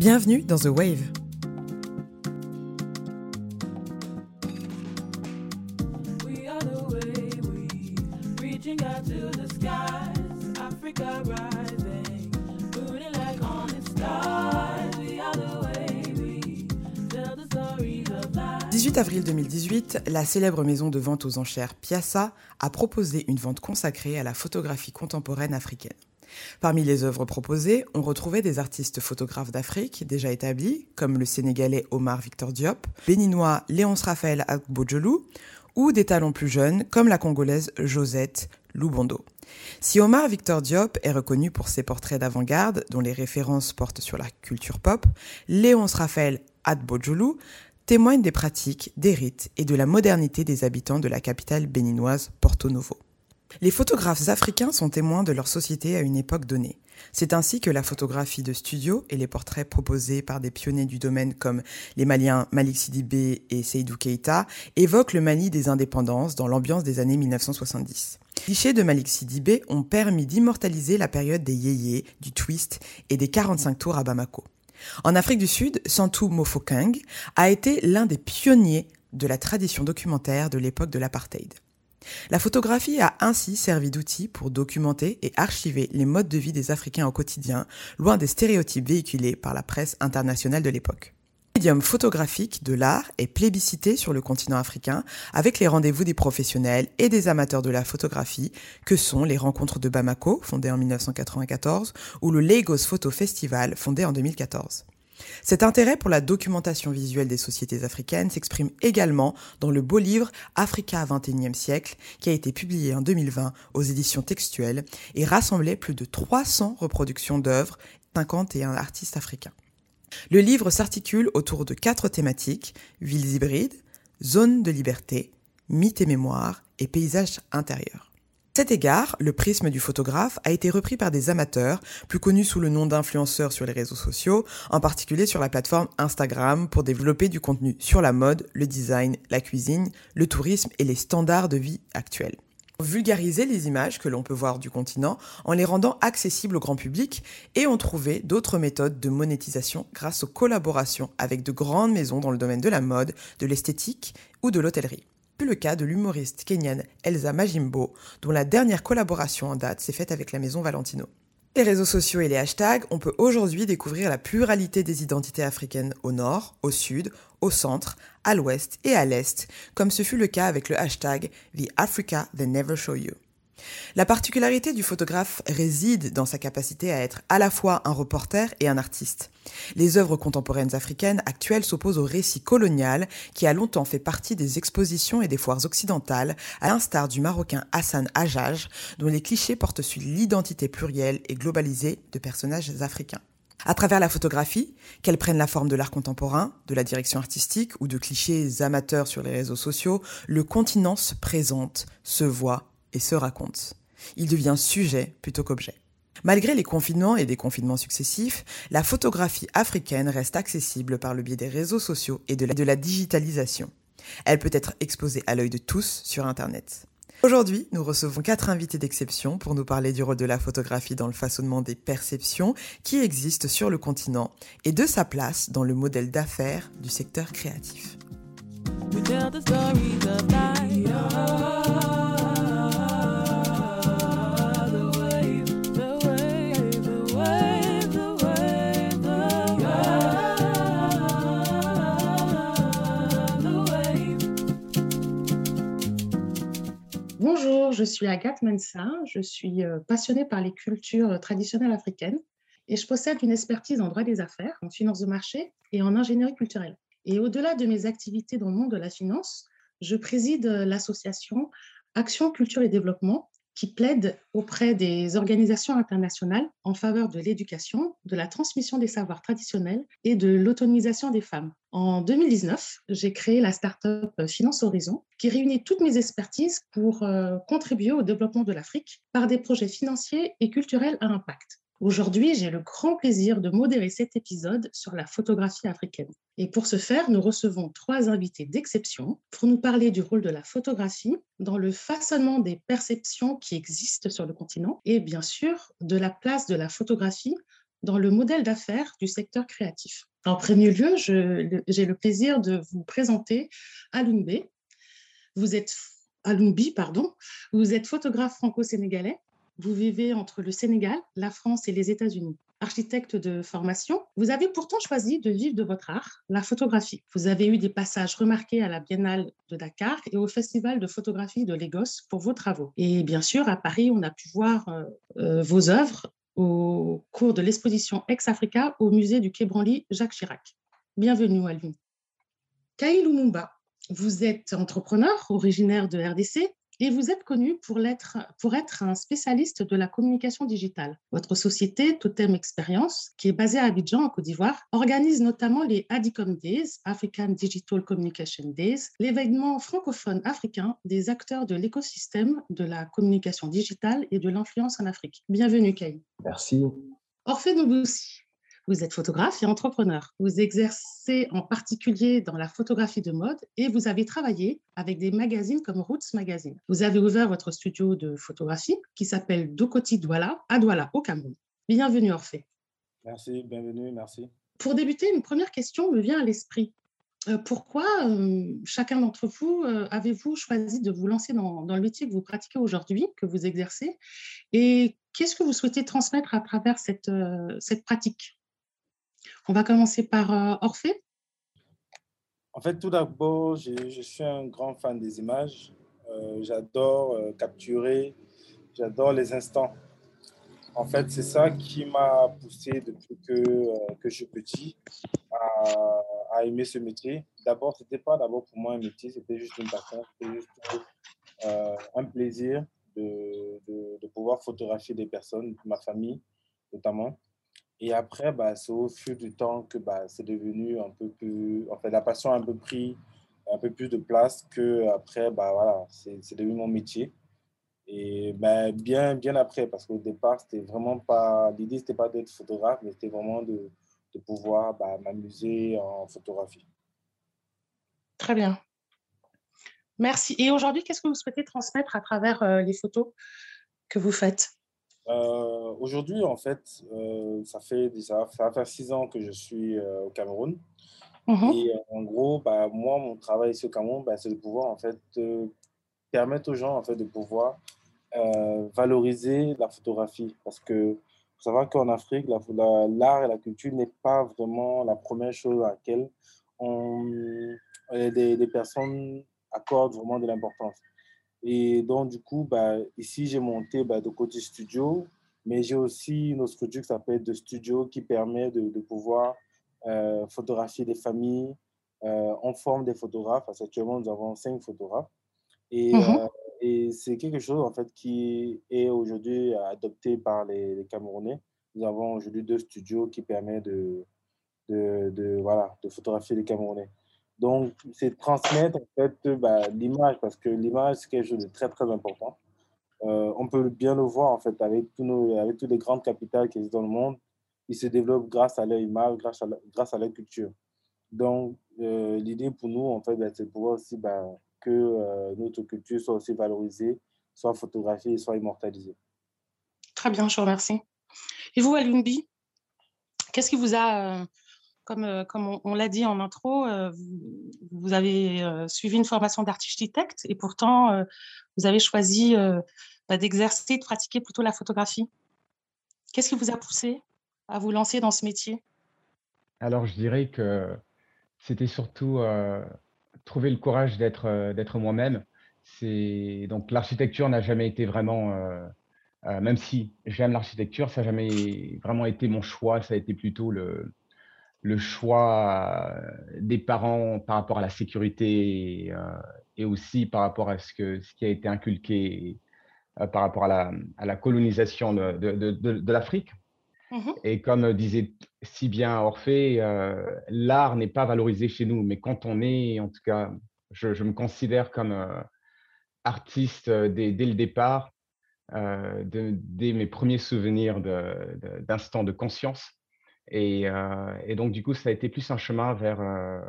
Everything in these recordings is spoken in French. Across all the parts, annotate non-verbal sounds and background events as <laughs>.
Bienvenue dans The Wave. « 18 avril 2018, la célèbre maison de vente aux enchères Piazza a proposé une vente consacrée à la photographie contemporaine africaine. Parmi les œuvres proposées, on retrouvait des artistes photographes d'Afrique déjà établis, comme le Sénégalais Omar Victor Diop, béninois Léonce Raphaël Agbojolou, ou des talents plus jeunes, comme la Congolaise Josette Lubondo. Si Omar Victor Diop est reconnu pour ses portraits d'avant-garde, dont les références portent sur la culture pop, Léonce Raphaël Adbojolu témoigne des pratiques, des rites et de la modernité des habitants de la capitale béninoise Porto Novo. Les photographes africains sont témoins de leur société à une époque donnée. C'est ainsi que la photographie de studio et les portraits proposés par des pionniers du domaine comme les Maliens Malik Sidibé et Seydou Keïta évoquent le Mali des indépendances dans l'ambiance des années 1970. Les clichés de Malik Sidibé ont permis d'immortaliser la période des yéyés, du twist et des 45 tours à Bamako. En Afrique du Sud, Santou Mofokeng a été l'un des pionniers de la tradition documentaire de l'époque de l'apartheid. La photographie a ainsi servi d'outil pour documenter et archiver les modes de vie des Africains au quotidien, loin des stéréotypes véhiculés par la presse internationale de l'époque. Le médium photographique de l'art est plébiscité sur le continent africain avec les rendez-vous des professionnels et des amateurs de la photographie que sont les rencontres de Bamako, fondées en 1994, ou le Lagos Photo Festival, fondé en 2014. Cet intérêt pour la documentation visuelle des sociétés africaines s'exprime également dans le beau livre Africa 21e siècle, qui a été publié en 2020 aux éditions textuelles et rassemblait plus de 300 reproductions d'œuvres 51 artistes africains. Le livre s'articule autour de quatre thématiques, villes hybrides, zones de liberté, mythes et mémoires et paysages intérieurs cet égard, le prisme du photographe a été repris par des amateurs, plus connus sous le nom d'influenceurs sur les réseaux sociaux, en particulier sur la plateforme Instagram, pour développer du contenu sur la mode, le design, la cuisine, le tourisme et les standards de vie actuels. Vulgariser les images que l'on peut voir du continent en les rendant accessibles au grand public et ont trouvé d'autres méthodes de monétisation grâce aux collaborations avec de grandes maisons dans le domaine de la mode, de l'esthétique ou de l'hôtellerie le cas de l'humoriste kenyane Elsa Majimbo, dont la dernière collaboration en date s'est faite avec la maison Valentino. Les réseaux sociaux et les hashtags, on peut aujourd'hui découvrir la pluralité des identités africaines au nord, au sud, au centre, à l'ouest et à l'est, comme ce fut le cas avec le hashtag The Africa They Never Show You. La particularité du photographe réside dans sa capacité à être à la fois un reporter et un artiste. Les œuvres contemporaines africaines actuelles s'opposent au récit colonial qui a longtemps fait partie des expositions et des foires occidentales, à l'instar du marocain Hassan Hajjaj, dont les clichés portent sur l'identité plurielle et globalisée de personnages africains. À travers la photographie, qu'elle prenne la forme de l'art contemporain, de la direction artistique ou de clichés amateurs sur les réseaux sociaux, le continent se présente, se voit et se raconte. Il devient sujet plutôt qu'objet. Malgré les confinements et des confinements successifs, la photographie africaine reste accessible par le biais des réseaux sociaux et de la digitalisation. Elle peut être exposée à l'œil de tous sur Internet. Aujourd'hui, nous recevons quatre invités d'exception pour nous parler du rôle de la photographie dans le façonnement des perceptions qui existent sur le continent et de sa place dans le modèle d'affaires du secteur créatif. Je suis Agathe Mensa, je suis euh, passionnée par les cultures traditionnelles africaines et je possède une expertise en droit des affaires, en finance de marché et en ingénierie culturelle. Et au-delà de mes activités dans le monde de la finance, je préside euh, l'association Action, Culture et Développement qui plaide auprès des organisations internationales en faveur de l'éducation, de la transmission des savoirs traditionnels et de l'autonomisation des femmes. En 2019, j'ai créé la start-up Finance Horizon qui réunit toutes mes expertises pour euh, contribuer au développement de l'Afrique par des projets financiers et culturels à impact. Aujourd'hui, j'ai le grand plaisir de modérer cet épisode sur la photographie africaine. Et pour ce faire, nous recevons trois invités d'exception pour nous parler du rôle de la photographie dans le façonnement des perceptions qui existent sur le continent et bien sûr de la place de la photographie dans le modèle d'affaires du secteur créatif. En premier lieu, j'ai le plaisir de vous présenter. Vous êtes Alumbi, pardon. Vous êtes photographe franco-sénégalais. Vous vivez entre le Sénégal, la France et les États-Unis. Architecte de formation, vous avez pourtant choisi de vivre de votre art, la photographie. Vous avez eu des passages remarqués à la Biennale de Dakar et au Festival de photographie de Lagos pour vos travaux. Et bien sûr, à Paris, on a pu voir euh, euh, vos œuvres au cours de l'exposition Ex-Africa au musée du Quai Branly Jacques Chirac. Bienvenue à lui. Kaï Lumumba, vous êtes entrepreneur originaire de RDC et vous êtes connu pour être, pour être un spécialiste de la communication digitale. Votre société, Totem Experience, qui est basée à Abidjan, en Côte d'Ivoire, organise notamment les ADICOM Days, African Digital Communication Days, l'événement francophone africain des acteurs de l'écosystème de la communication digitale et de l'influence en Afrique. Bienvenue, Kay. Merci. Orphée Noboussi, vous êtes photographe et entrepreneur. Vous exercez en particulier dans la photographie de mode et vous avez travaillé avec des magazines comme Roots Magazine. Vous avez ouvert votre studio de photographie qui s'appelle Dokoti Douala à Douala au Cameroun. Bienvenue Orphée. Merci, bienvenue, merci. Pour débuter, une première question me vient à l'esprit. Euh, pourquoi euh, chacun d'entre vous euh, avez-vous choisi de vous lancer dans, dans, le métier que vous pratiquez aujourd'hui, que vous exercez Et qu'est-ce que vous souhaitez transmettre à travers cette, cette pratique? On va commencer par euh, Orphée. En fait, tout d'abord, je, suis un grand fan des images. Euh, j'adore euh, capturer, j'adore les instants. En fait, c'est ça qui m'a poussé depuis que, que je suis petit à, aimer ce métier. D'abord, ce n'était pas d'abord pour moi un métier, c'était juste une passion, c'était juste un plaisir de, de, pouvoir photographier des personnes, ma famille notamment. Et après, bah, c'est au fil du temps que bah, c'est devenu un peu plus. En fait, la passion a un peu pris un peu plus de place que après, bah, voilà, c'est devenu mon métier. Et bah, bien, bien après, parce qu'au départ, c'était vraiment pas. L'idée, c'était pas d'être photographe, mais c'était vraiment de, de pouvoir bah, m'amuser en photographie. Très bien. Merci. Et aujourd'hui, qu'est-ce que vous souhaitez transmettre à travers euh, les photos que vous faites? Euh, aujourd'hui, en fait, euh, ça, fait, ça va faire six ans que je suis euh, au Cameroun. Mhm. Et en gros, bah, moi, mon travail ici au Cameroun, bah, c'est de pouvoir en fait, permettre aux gens en fait, de pouvoir valoriser la photographie. Parce que faut savoir qu'en Afrique, l'art et la culture n'est pas vraiment la première chose à laquelle on, les personnes accordent vraiment de l'importance. Et donc, du coup, bah, ici, j'ai monté bah, de côté studio, mais j'ai aussi une autre structure qui s'appelle de studio qui permet de, de pouvoir euh, photographier des familles. Euh, on forme des photographes. Actuellement, nous avons cinq photographes. Et, mhm. euh, et c'est quelque chose, en fait, qui est aujourd'hui adopté par les, les, Camerounais. Nous avons aujourd'hui deux studios qui permettent de, de, de, voilà, de photographier les Camerounais. Donc, c'est transmettre en fait bah, l'image, parce que l'image, c'est quelque chose de très, très important. Euh, on peut bien le voir en fait avec, tous nos, avec toutes les grandes capitales qui existent dans le monde. Ils se développent grâce à leur image, grâce à, grâce à leur culture. Donc, euh, l'idée pour nous, en fait, bah, c'est de pouvoir aussi bah, que euh, notre culture soit aussi valorisée, soit photographiée, soit immortalisée. Très bien, je vous remercie. Et vous, Alumbi, qu'est-ce qui vous a comme, euh, on, l'a dit en intro, euh, vous, avez euh, suivi une formation d'architecte et pourtant, vous avez choisi bah, d'exercer, de pratiquer plutôt la photographie. Qu'est-ce qui vous a poussé à vous lancer dans ce métier? Alors, je dirais que c'était surtout trouver le courage d'être moi-même. Donc l'architecture n'a jamais été vraiment, même si j'aime l'architecture, ça n'a jamais vraiment été mon choix. Ça a été plutôt le, le choix des parents par rapport à la sécurité et, euh, aussi par rapport à ce, que, ce qui a été inculqué euh, par rapport à la, à la colonisation de, de, de, l'Afrique. Mmh et comme disait si bien Orphée, l'art n'est pas valorisé chez nous, mais quand on est, en tout cas, je, je me considère comme artiste dès, dès, le départ, dès mes premiers souvenirs d'instants de conscience. Euh, et, donc, du coup, ça a été plus un chemin vers euh,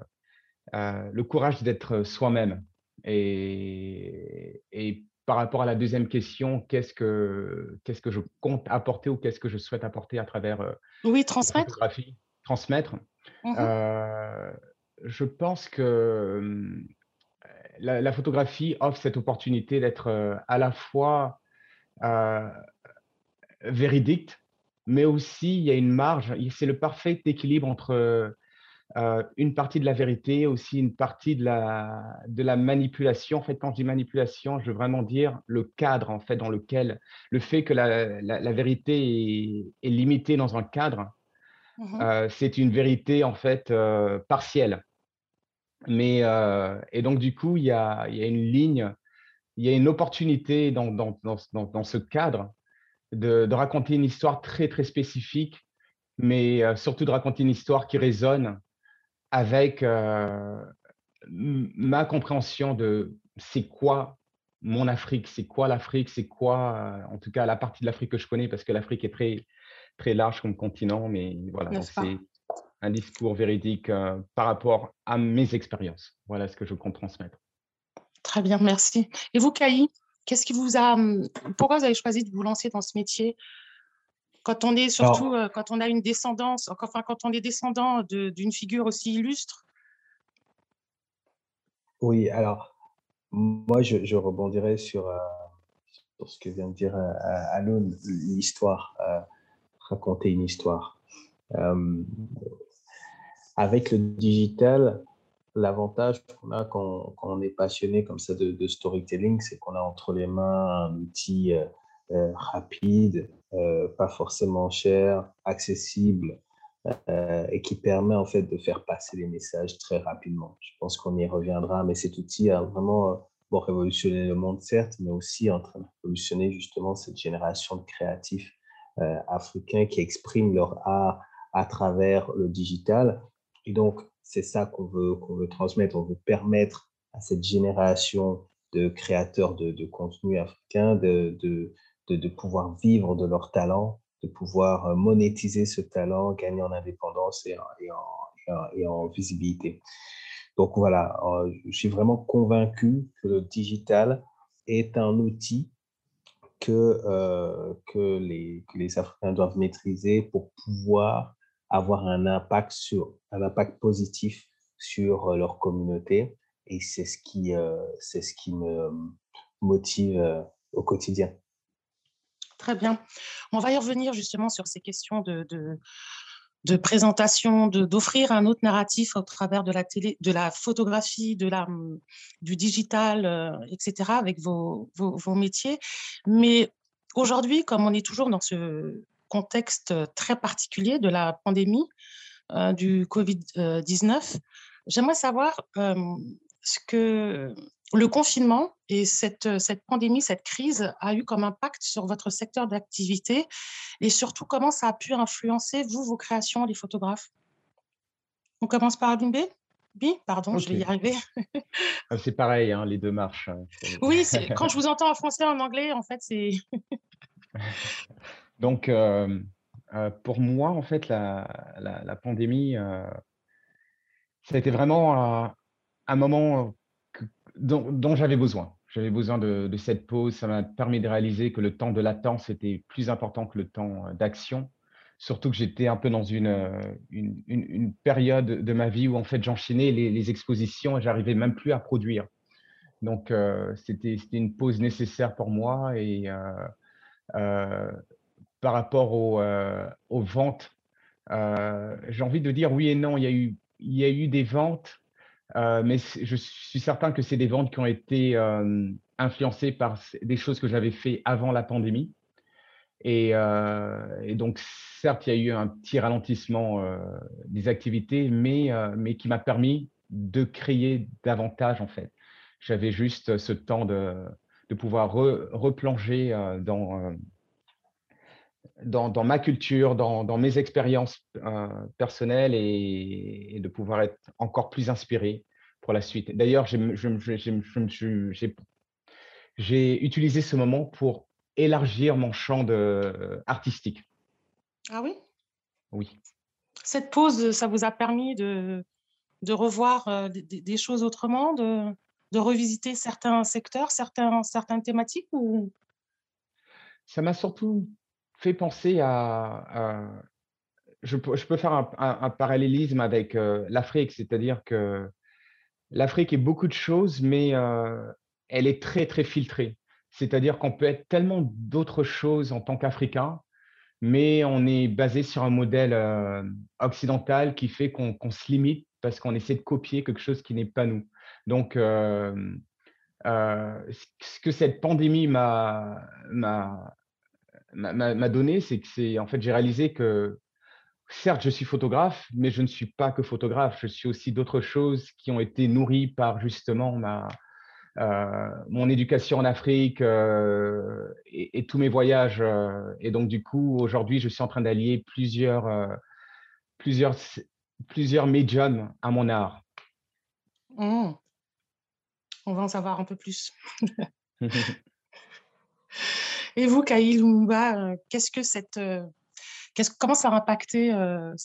euh, le courage d'être soi-même. Et, par rapport à la deuxième question, qu'est-ce que, qu'est-ce que je compte apporter ou qu'est-ce que je souhaite apporter à travers oui, transmettre. transmettre. Mmh je pense que hum, la, photographie offre cette opportunité d'être à la fois véridique, mais aussi il y a une marge, c'est le parfait équilibre entre euh, une partie de la vérité, aussi une partie de la, de la manipulation. En fait, quand je dis manipulation, je veux vraiment dire le cadre en fait dans lequel le fait que la, la, vérité est, limitée dans un cadre, mmh euh, c'est une vérité en fait euh, partielle. Mais et donc du coup, il y a, il y a une ligne, il y a une opportunité dans, dans, dans, dans ce cadre de, de, raconter une histoire très très spécifique, mais surtout de raconter une histoire qui résonne avec euh, ma compréhension de c'est quoi mon Afrique, c'est quoi l'Afrique, c'est quoi, euh, en tout cas, la partie de l'Afrique que je connais, parce que l'Afrique est très, très large comme continent, mais voilà, c'est un discours véridique euh, par rapport à mes expériences. Voilà ce que je compte transmettre. Très bien, merci. Et vous, Kaï, qu'est-ce qui vous a, hum, pourquoi vous avez choisi de vous lancer dans ce métier? Quand on est surtout, euh, quand on a une descendance, enfin quand on est descendant d'une figure aussi illustre? Oui, alors moi je, je rebondirai sur, euh, sur, ce que vient de dire euh, Alun, l'histoire, raconter une histoire. avec le digital, l'avantage qu'on a quand, on est passionné comme ça de, storytelling, c'est qu'on a entre les mains un outil rapide, euh, pas forcément cher, accessible euh, et qui permet en fait de faire passer les messages très rapidement. Je pense qu'on y reviendra, mais cet outil a vraiment euh, révolutionné le monde, certes, mais aussi en train de révolutionner justement cette génération de créatifs africains qui expriment leur art à travers le digital. Et donc, c'est ça qu'on veut, veut transmettre. On veut permettre à cette génération de créateurs de, de contenu africain de, de, de, pouvoir vivre de leur talent, de pouvoir euh, monétiser ce talent, gagner en indépendance et en, et en, visibilité. Donc voilà, euh, je suis vraiment convaincu que le digital est un outil que, euh, que, les, que les Africains doivent maîtriser pour pouvoir avoir un impact, sur, un impact positif sur leur communauté. Et c'est ce, qui, c'est ce qui me motive au quotidien. Très bien. On va y revenir justement sur ces questions de, de, présentation, d'offrir un autre narratif au travers de la, télé, de la photographie, de la, du digital, euh, etc., avec vos, vos, métiers. Mais aujourd'hui, comme on est toujours dans ce contexte très particulier de la pandémie euh, du Covid-19, j'aimerais savoir ce que le confinement et cette, cette pandémie, cette crise a eu comme impact sur votre secteur d'activité et surtout comment ça a pu influencer, vous, vos créations, les photographes? On commence par B? B Pardon, je vais y arriver. <laughs> <laughs> Ah, c'est pareil, hein, les deux marches. Hein, oui, <laughs> quand je vous entends en français et en anglais, en fait, c'est... Donc, euh, euh, pour moi, en fait, la, pandémie, euh, ça a été vraiment un moment dont, j'avais besoin. J'avais besoin de, cette pause. Ça m'a permis de réaliser que le temps de latence était plus important que le temps d'action. Surtout que j'étais un peu dans une, période de ma vie où en fait j'enchaînais les, expositions et j'arrivais même plus à produire. Donc c'était une pause nécessaire pour moi et par rapport aux, aux ventes, j'ai envie de dire oui et non. Il y a eu, il y a eu des ventes euh, mais je suis certain que c'est des ventes qui ont été euh, influencées par des choses que j'avais fait avant la pandémie. Et, euh, donc, certes, il y a eu un petit ralentissement des activités, mais, mais qui m'a permis de créer davantage, en fait. J'avais juste ce temps de, de pouvoir replonger dans, dans, ma culture, dans, mes expériences euh, personnelles et, de pouvoir être encore plus inspiré pour la suite. D'ailleurs, j'ai utilisé ce moment pour élargir mon champ de, artistique. Ah oui? Oui. Cette pause, ça vous a permis de, de revoir euh, des, choses autrement de... de revisiter certains secteurs, certains, certaines thématiques ou... Ça m'a surtout fait penser à... je, peux, faire un, parallélisme avec l'Afrique, c'est-à-dire que l'Afrique est beaucoup de choses, mais elle est très, très filtrée. C'est-à-dire qu'on peut être tellement d'autres choses en tant qu'Africain, mais on est basé sur un modèle occidental qui fait qu'on se limite parce qu'on essaie de copier quelque chose qui n'est pas nous. Donc, ce que cette pandémie m'a donné, c'est que c'est en fait j'ai réalisé que certes je suis photographe, mais je ne suis pas que photographe. Je suis aussi d'autres choses qui ont été nourries par justement ma euh, mon éducation en Afrique euh, et, tous mes voyages. Euh, et donc, du coup, aujourd'hui, je suis en train d'allier plusieurs, plusieurs, plusieurs médiums à mon art. Mmh. On va en savoir un peu plus. <laughs> <laughs> et vous, Kaïl Lumumba, que cette comment ça a impacté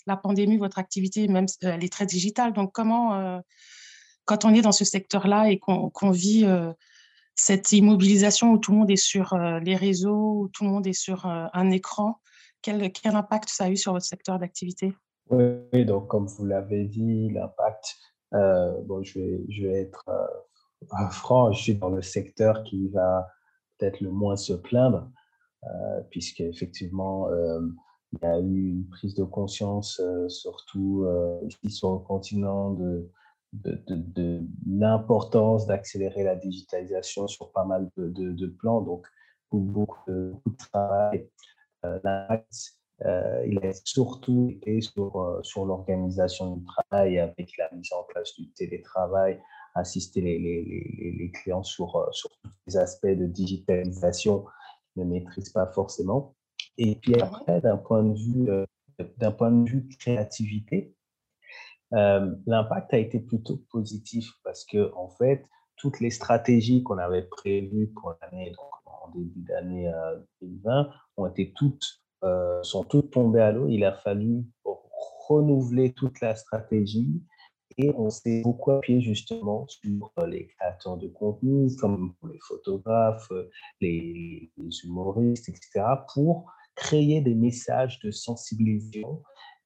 la pandémie, votre activité Même elle est très digitale, donc comment quand on est dans ce secteur-là et qu'on vit euh, cette immobilisation où tout le monde est sur euh, les réseaux, où tout le monde est sur euh, un écran, quel, impact ça a eu sur votre secteur d'activité? Oui, donc comme vous l'avez dit, l'impact, bon, je vais être franc, je suis dans le secteur qui va peut-être le moins se plaindre, puisqu'effectivement, il y a eu une prise de conscience, surtout ici sur le continent, de, l'importance d'accélérer la digitalisation sur pas mal de, plans. Donc, beaucoup, de, travail. Euh, euh, il a surtout été sur, euh, sur l'organisation du travail avec la mise en place du télétravail, assister les, les, les, clients sur, sur tous les aspects de digitalisation qu'ils ne maîtrisent pas forcément. Et puis après, d'un point de vue, d'un point de vue créativité, euh, l'impact a été plutôt positif parce que, en fait, toutes les stratégies qu'on avait prévues pour l'année, en début d'année 2020, euh, ont été toutes, euh, sont toutes tombées à l'eau. Il a fallu renouveler toute la stratégie et on s'est beaucoup appuyé justement sur les créateurs de contenu, comme les photographes, les, les humoristes, etc., pour créer des messages de sensibilisation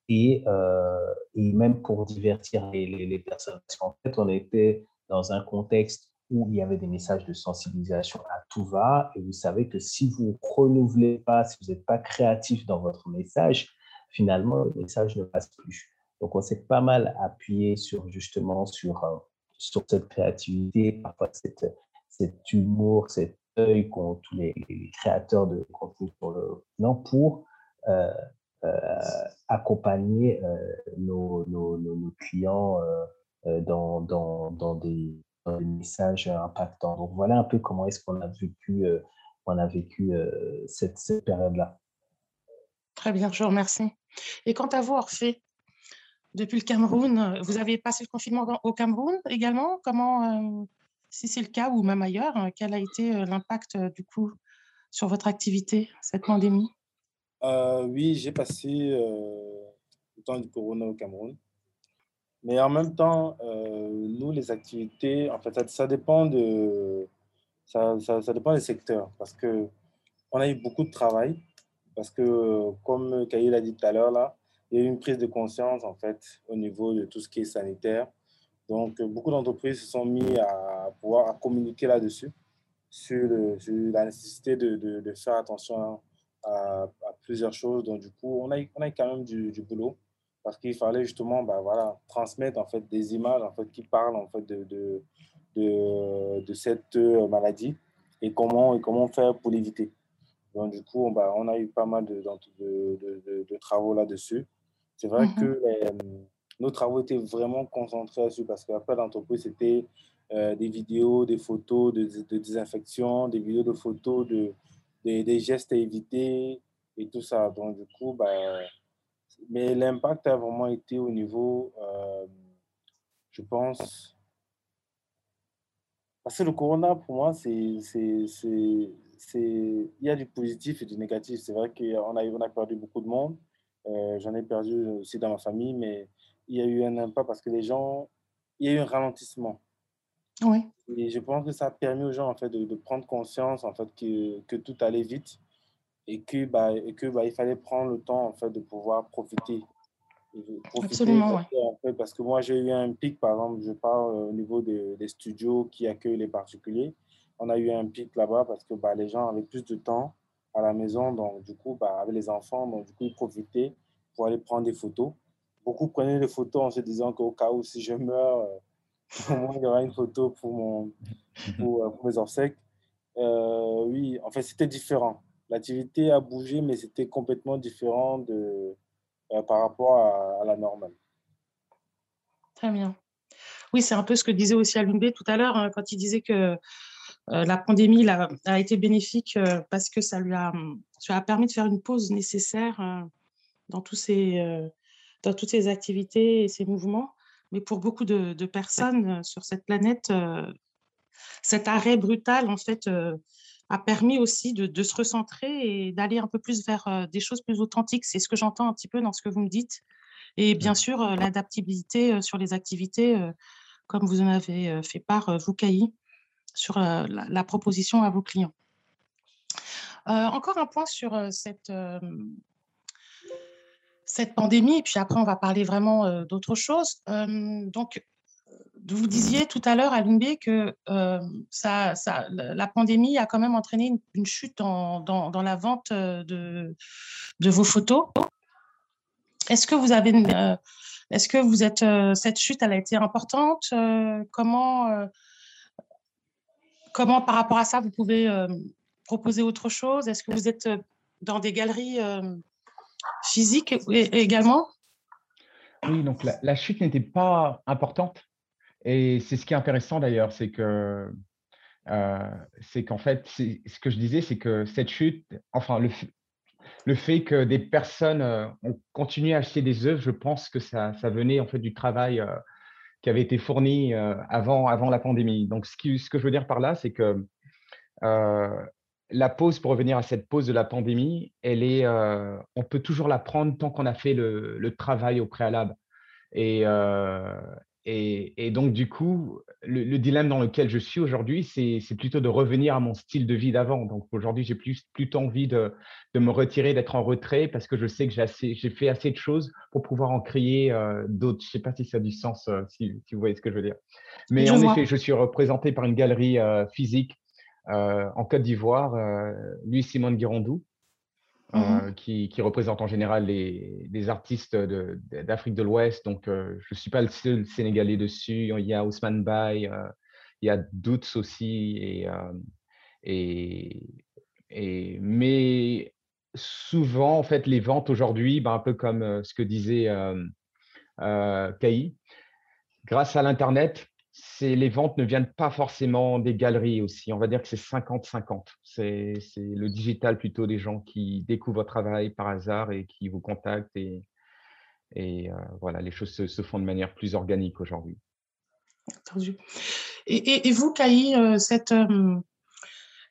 et, euh, et même pour divertir les, les, personnes. Parce qu'en fait, on était dans un contexte où il y avait des messages de sensibilisation à tout va. Et vous savez que si vous ne renouvelez pas, si vous n'êtes pas créatif dans votre message, finalement, le message ne passe plus. Donc, on s'est pas mal appuyé sur justement sur, euh, sur cette créativité, parfois cette, cet humour, cet œil qu'ont tous les, créateurs de contenu pour le non pour euh, euh, accompagner nos, nos, clients dans, dans, des, messages impactants. Donc voilà un peu comment est-ce qu'on a vécu, on a vécu cette, cette période-là. Très bien, je vous remercie. Et quant à vous, Orphée, depuis le Cameroun, vous avez passé le confinement au Cameroun également? Comment, si c'est le cas ou même ailleurs, quel a été l'impact du coup sur votre activité, cette pandémie? Euh, oui, j'ai passé euh, le temps du corona au Cameroun. Mais en même temps, euh, nous, les activités, en fait, ça, dépend de, ça, ça, dépend des secteurs parce que on a eu beaucoup de travail parce que, comme Kaïl l'a dit tout à l'heure, là, il y a eu une prise de conscience, en fait, au niveau de tout ce qui est sanitaire. Donc, beaucoup d'entreprises se sont mis à pouvoir communiquer là-dessus, sur, la nécessité de, faire attention à, plusieurs choses. Donc, du coup, on a, on a quand même du, boulot parce qu'il fallait justement bah, voilà, transmettre en fait, des images en fait, qui parlent en fait, de, cette euh, maladie et comment, faire pour l'éviter. Donc, du coup, bah, on a eu pas mal de travaux là-dessus. C'est vrai mm-hmm. que euh, nos travaux étaient vraiment concentrés là-dessus parce qu'après, l'entreprise, c'était euh, des vidéos, des photos de, de, désinfection, des vidéos de photos de, des, gestes à éviter et tout ça. Donc, du coup, bah, mais l'impact a vraiment été au niveau, euh, je pense, parce que le corona, pour moi, c'est, il y a du positif et du négatif. C'est vrai qu'on a, on a perdu beaucoup de monde. Euh, j'en ai perdu aussi dans ma famille, mais il y a eu un impact parce que les gens, il y a eu un ralentissement. Oui. Et je pense que ça a permis aux gens en fait, de, prendre conscience en fait, que, que, tout allait vite et que, bah, et que bah, il fallait prendre le temps en fait, de pouvoir profiter. Absolument, parce, en fait, parce que moi, j'ai eu un pic, par exemple, je parle au niveau des, des, studios qui accueillent les particuliers. On a eu un pic là-bas parce que bah, les gens avaient plus de temps à la maison, donc du coup, bah, avec les enfants, donc du coup, ils profitaient pour aller prendre des photos. Beaucoup prenaient des photos en se disant qu'au cas où, si je meurs, euh, <laughs> au moins il y aura une photo pour, mon, pour, euh, mes obsèques. Euh, oui, en fait, c'était différent. L'activité a bougé, mais c'était complètement différent de, par rapport à, la normale. Très bien. Oui, c'est un peu ce que disait aussi Alumbe tout à l'heure, hein, quand il disait que la pandémie a, été bénéfique parce que ça lui a, permis de faire une pause nécessaire euh, dans toutes ces activités et ces mouvements. Mais pour beaucoup de, personnes euh, sur cette planète, euh, cet arrêt brutal, en fait, a permis aussi de, se recentrer et d'aller un peu plus vers des choses plus authentiques. C'est ce que j'entends un petit peu dans ce que vous me dites. Et bien sûr, l'adaptabilité sur les activités, comme vous en avez fait part, vous, Cailly, sur la, proposition à vos clients. encore un point sur cette, cette pandémie, et puis après, on va parler vraiment d'autre chose. Donc, vous disiez tout à l'heure, Alimbe, que euh, ça, ça, la pandémie a quand même entraîné une, chute dans, dans, la vente de, de vos photos. Est-ce que vous avez, est-ce que vous êtes, cette chute, elle a été importante Comment, comment, par rapport à ça, vous pouvez proposer autre chose? Est-ce que vous êtes dans des galeries physique également? Oui, donc la, chute n'était pas importante. Et c'est ce qui est intéressant d'ailleurs, c'est que euh, c'est qu'en fait, ce que je disais, c'est que cette chute, enfin, le, fait que des personnes euh, ont continué à acheter des œuvres, je pense que ça, ça venait en fait du travail euh, qui avait été fourni avant, avant la pandémie. Donc, ce, ce que je veux dire par là, c'est que la pause, pour revenir à cette pause de la pandémie, elle est, euh, on peut toujours la prendre tant qu'on a fait le, travail au préalable. Euh, et, et, donc, du coup, le, dilemme dans lequel je suis aujourd'hui, c'est plutôt de revenir à mon style de vie d'avant. Donc, aujourd'hui, j'ai plus, plutôt envie de, me retirer, d'être en retrait, parce que je sais que j'ai fait assez de choses pour pouvoir en créer euh, d'autres. Je ne sais pas si ça a du sens, si, vous voyez ce que je veux dire. Mais en effet, je suis représenté par une galerie physique euh, en Côte d'Ivoire, euh, Louis Simon Girondou, euh, mhm. qui, représente en général les, artistes d'Afrique de, l'Ouest. Donc, je ne suis pas le seul Sénégalais dessus. Il y a Ousmane Baye, il y a Doutes aussi. Et, et, mais souvent, en fait, les ventes aujourd'hui, ben, un peu comme ce que disait euh, grâce à l'Internet, les ventes ne viennent pas forcément des galeries aussi. On va dire que c'est 50-50. C'est le digital plutôt des gens qui découvrent votre travail par hasard et qui vous contactent. Et, et euh, voilà, les choses se, font de manière plus organique aujourd'hui. Entendu. Et, vous, Caï, euh, euh,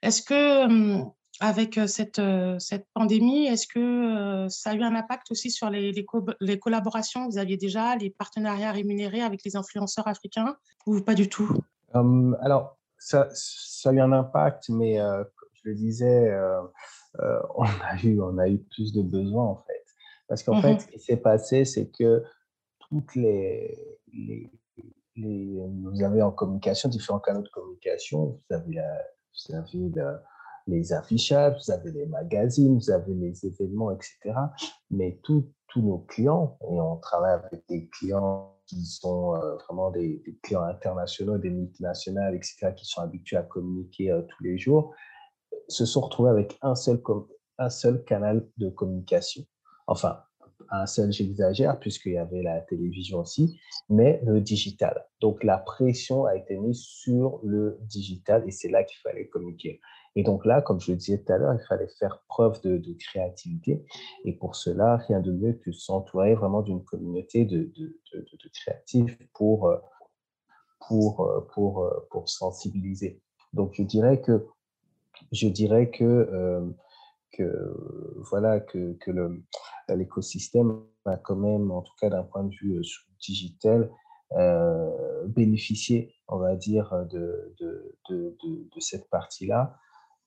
est-ce que avec cette, cette pandémie, est-ce que ça a eu un impact aussi sur les, les, collaborations? Vous aviez déjà les partenariats rémunérés avec les influenceurs africains ou pas du tout? Alors, ça, ça, a eu un impact, mais comme je le disais, <laughs> on, a eu, on a eu plus de besoins en fait. Parce qu'en fait, mmh ce qui s'est passé, c'est que toutes les, les, les, Vous avez en communication différents canaux de communication. Vous avez, la, vous avez la, les affichages, vous avez les magazines, vous avez les événements, etc. Mais tous nos clients, et on travaille avec des clients qui sont euh, vraiment des, clients internationaux, des multinationales, etc., qui sont habitués à communiquer euh, tous les jours, se sont retrouvés avec un seul, un seul canal de communication. Enfin, un seul, j'exagère, puisqu'il y avait la télévision aussi, mais le digital. Donc, la pression a été mise sur le digital et c'est là qu'il fallait communiquer. Et donc là, comme je le disais tout à l'heure, il fallait faire preuve de, créativité. Et pour cela, rien de mieux que s'entourer vraiment d'une communauté de, créatifs pour, euh, pour, euh, euh, pour sensibiliser. Donc je dirais que, je dirais que, que voilà, que, que l'écosystème a quand même, en tout cas d'un point de vue digital, bénéficier, on va dire, de, de, de cette partie-là.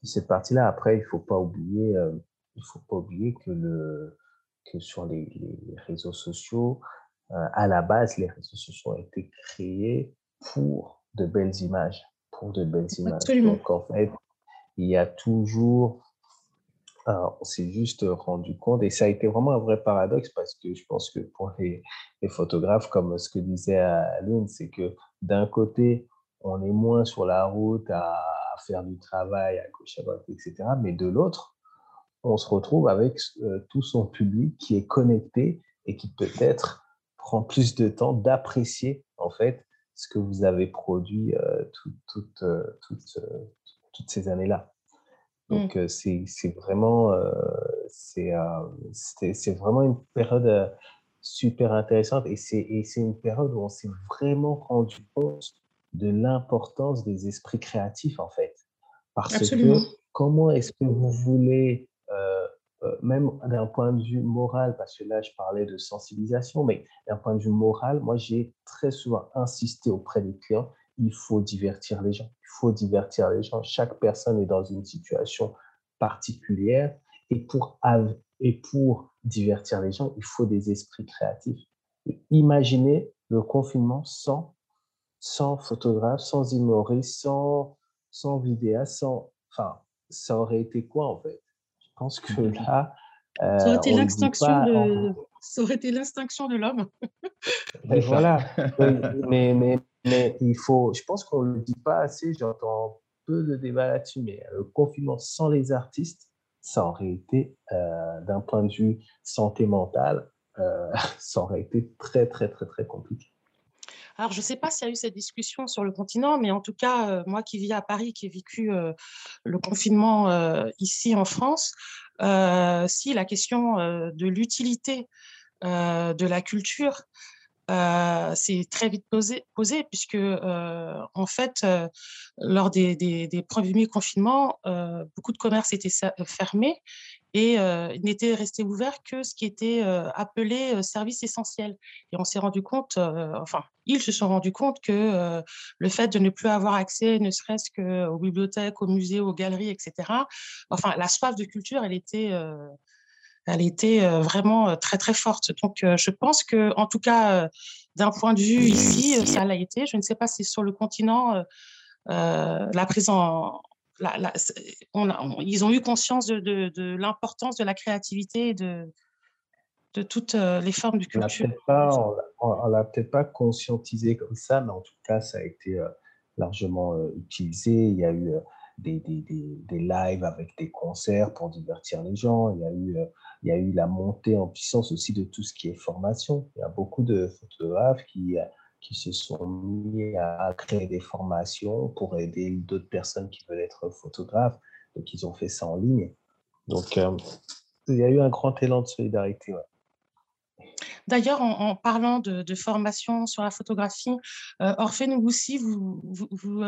Cette partie-là, après, il ne faut pas oublier, il faut pas oublier que, le, que sur les, les réseaux sociaux, à la base, les réseaux sociaux ont été créés pour de belles images, pour de belles images. Absolument. Donc, en fait, il y a toujours, on s'est juste rendu compte, et ça a été vraiment un vrai paradoxe parce que je pense que pour les, les photographes, comme ce que disait Aline, c'est que d'un côté, on est moins sur la route à, faire du travail à gauche, à droite, etc. Mais de l'autre, on se retrouve avec euh, tout son public qui est connecté et qui peut-être prend plus de temps d'apprécier en fait ce que vous avez produit euh, euh, toutes ces années-là. Donc, mmh. c'est vraiment, c'est vraiment une période super intéressante et c'est une période où on s'est vraiment rendu compte de l'importance des esprits créatifs, en fait. Parce que comment est-ce que vous voulez euh, même d'un point de vue moral, parce que là, je parlais de sensibilisation, mais d'un point de vue moral, moi, j'ai très souvent insisté auprès des clients, il faut divertir les gens. Il faut divertir les gens. Chaque personne est dans une situation particulière et pour, et pour divertir les gens, il faut des esprits créatifs. Imaginez le confinement sans, sans photographe, sans humoriste, sans, sans vidéaste, sans... Enfin, ça aurait été quoi en fait? Pense que là. Euh, ça aurait été l'extinction de. <laughs> Ça aurait été l'extinction de l'homme. <laughs> mais voilà. mais, mais, mais, il faut. Je pense qu'on ne le dit pas assez. J'entends peu de débat là-dessus. Mais le confinement sans les artistes, ça aurait été, euh, d'un point de vue santé mentale, euh, <laughs> ça aurait été très, très, très, très compliqué. Alors, je ne sais pas s'il y a eu cette discussion sur le continent, mais en tout cas, euh, moi qui vis à Paris, qui ai vécu euh, le confinement euh, ici en France, si la question de l'utilité de la culture c'est très vite posé, posé puisque en fait, lors des, des, premiers confinements, beaucoup de commerces étaient fermés et n'étaient restés ouverts que ce qui était appelé service essentiel. Et on s'est rendu compte, enfin, ils se sont rendus compte que le fait de ne plus avoir accès, ne serait-ce qu'aux bibliothèques, aux musées, aux galeries, etc., enfin, la soif de culture, elle était elle était vraiment très très forte. Donc je pense que en tout cas d'un point de vue ici, ça l'a été. Je ne sais pas si sur le continent la ils ont eu conscience de, l'importance de la créativité et de, de toutes les formes de culture. On ne l'a peut-être pas conscientisé comme ça, mais en tout cas, ça a été largement utilisé. Il y a eu des, des, des, lives avec des concerts pour divertir les gens. Il y, a eu, euh, il y a eu la montée en puissance aussi de tout ce qui est formation. Il y a beaucoup de photographes qui, euh, qui se sont mis à créer des formations pour aider d'autres personnes qui veulent être photographes. Donc, ils ont fait ça en ligne. Donc, euh, il y a eu un grand élan de solidarité. D'ailleurs, en, parlant de, formation sur la photographie, Orphée Nougussi, vous, vous, vous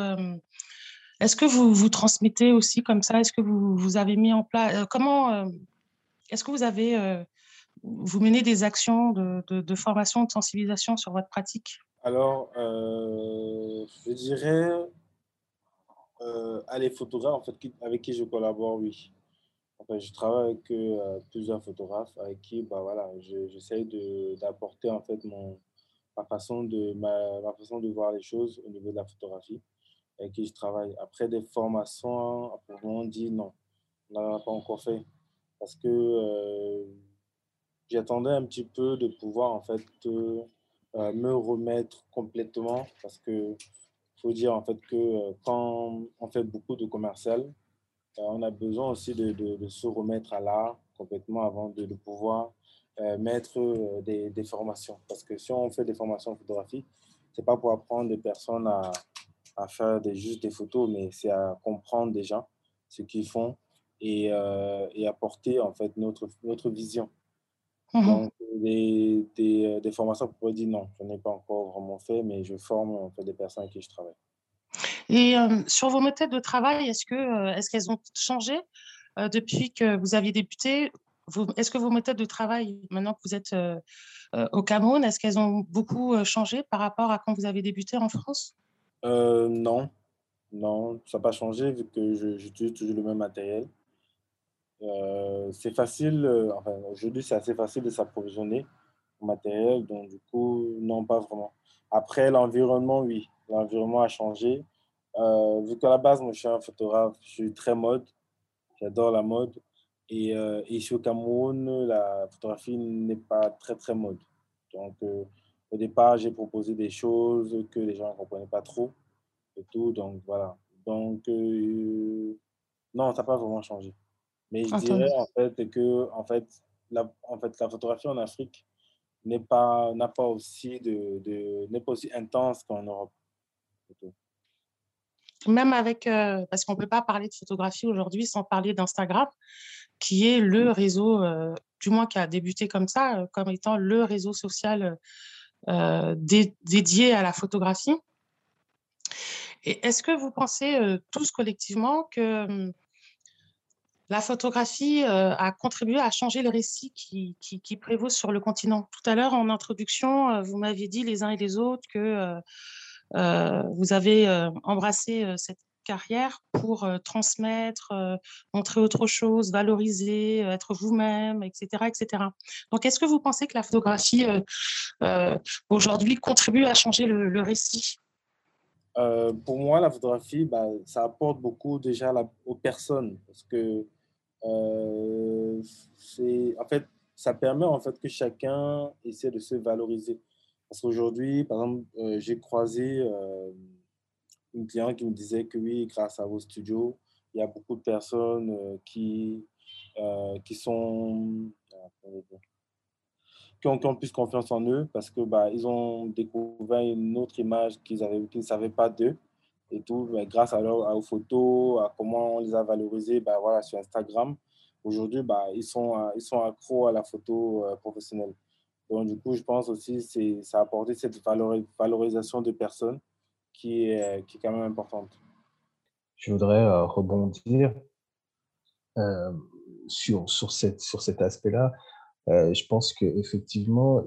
est-ce que vous vous transmettez aussi comme ça? Est-ce que vous, vous, avez mis en place euh, Comment euh, Est-ce que vous avez euh, vous menez des actions de, formation, de sensibilisation sur votre pratique? Alors, je dirais à les photographes en fait, avec qui je collabore, oui. je travaille avec plusieurs photographes avec qui bah, voilà, j'essaie d'apporter en fait mon, ma, façon de, ma, ma, façon de voir les choses au niveau de la photographie avec qui je travaille. Après des formations, on dit non, on n'en a pas encore fait. Parce que euh, j'attendais un petit peu de pouvoir en fait euh, me remettre complètement. Parce que faut dire en fait que euh, quand on fait beaucoup de commercial, on a besoin aussi de, se remettre à l'art complètement avant de, pouvoir mettre des, des, formations. Parce que si on fait des formations en photographie, c'est pas pour apprendre des personnes à, à faire des, juste des photos, mais c'est à comprendre déjà ce qu'ils font et, euh, et, apporter en fait notre, notre vision. Mmh Donc, des, des, euh, des, formations, pour dire non, je n'ai pas encore vraiment fait, mais je forme en fait, des personnes avec qui je travaille. Et euh, sur vos méthodes de travail, est-ce que est-ce qu'elles ont changé depuis que vous aviez débuté? Est-ce que vos méthodes de travail, maintenant que vous êtes au Cameroun, est-ce qu'elles ont beaucoup changé par rapport à quand vous avez débuté en France? Non, non, ça n'a pas changé vu que j'utilise toujours le même matériel. C'est facile, enfin, aujourd'hui, c'est assez facile de s'approvisionner en matériel, donc du coup, non, pas vraiment. Après, l'environnement, oui, l'environnement a changé. vu qu'à la base, moi, je suis un photographe, je suis très mode, j'adore la mode. Et euh, ici au Cameroun, la photographie n'est pas très, très mode. Donc, euh, au départ, j'ai proposé des choses que les gens ne comprenaient pas trop et tout. Donc, voilà. Donc, euh, non, ça n'a pas vraiment changé. Mais je dirais en fait que en fait, la, en fait, la photographie en Afrique n'est pas, n'a pas aussi de, de n'est pas aussi intense qu'en Europe même avec, euh, parce qu'on ne peut pas parler de photographie aujourd'hui sans parler d'Instagram, qui est le réseau, euh, du moins qui a débuté comme ça, euh, comme étant le réseau social dédié à la photographie. Et est-ce que vous pensez tous collectivement que hum, la photographie a contribué à changer le récit qui, prévaut sur le continent Tout à l'heure, en introduction, vous m'aviez dit les uns et les autres que euh, vous avez euh, embrassé euh, cette carrière pour transmettre, montrer autre chose, valoriser, être vous-même, etc., etc. Donc, est-ce que vous pensez que la photographie aujourd'hui contribue à changer le, récit? Pour moi, la photographie, bah, ça apporte beaucoup déjà aux personnes parce que c'est en fait ça permet en fait que chacun essaie de se valoriser. Parce qu'aujourd'hui, par exemple, euh, j'ai croisé euh, une cliente qui me disait que oui, grâce à vos studios, il y a beaucoup de personnes euh, qui, qui sont qui ont, plus confiance en eux parce que bah, ils ont découvert une autre image qu'ils avaient qu'ils ne savaient pas d'eux et tout grâce à, aux photos à comment on les a valorisées bah, voilà, sur Instagram aujourd'hui bah, ils sont ils sont accros à la photo professionnelle donc, du coup, je pense aussi que ça a apporté cette valorisation de personnes qui est, qui est quand même importante. Je voudrais euh, rebondir euh, sur, sur, cette, sur cet aspect-là. Euh, je pense qu'effectivement,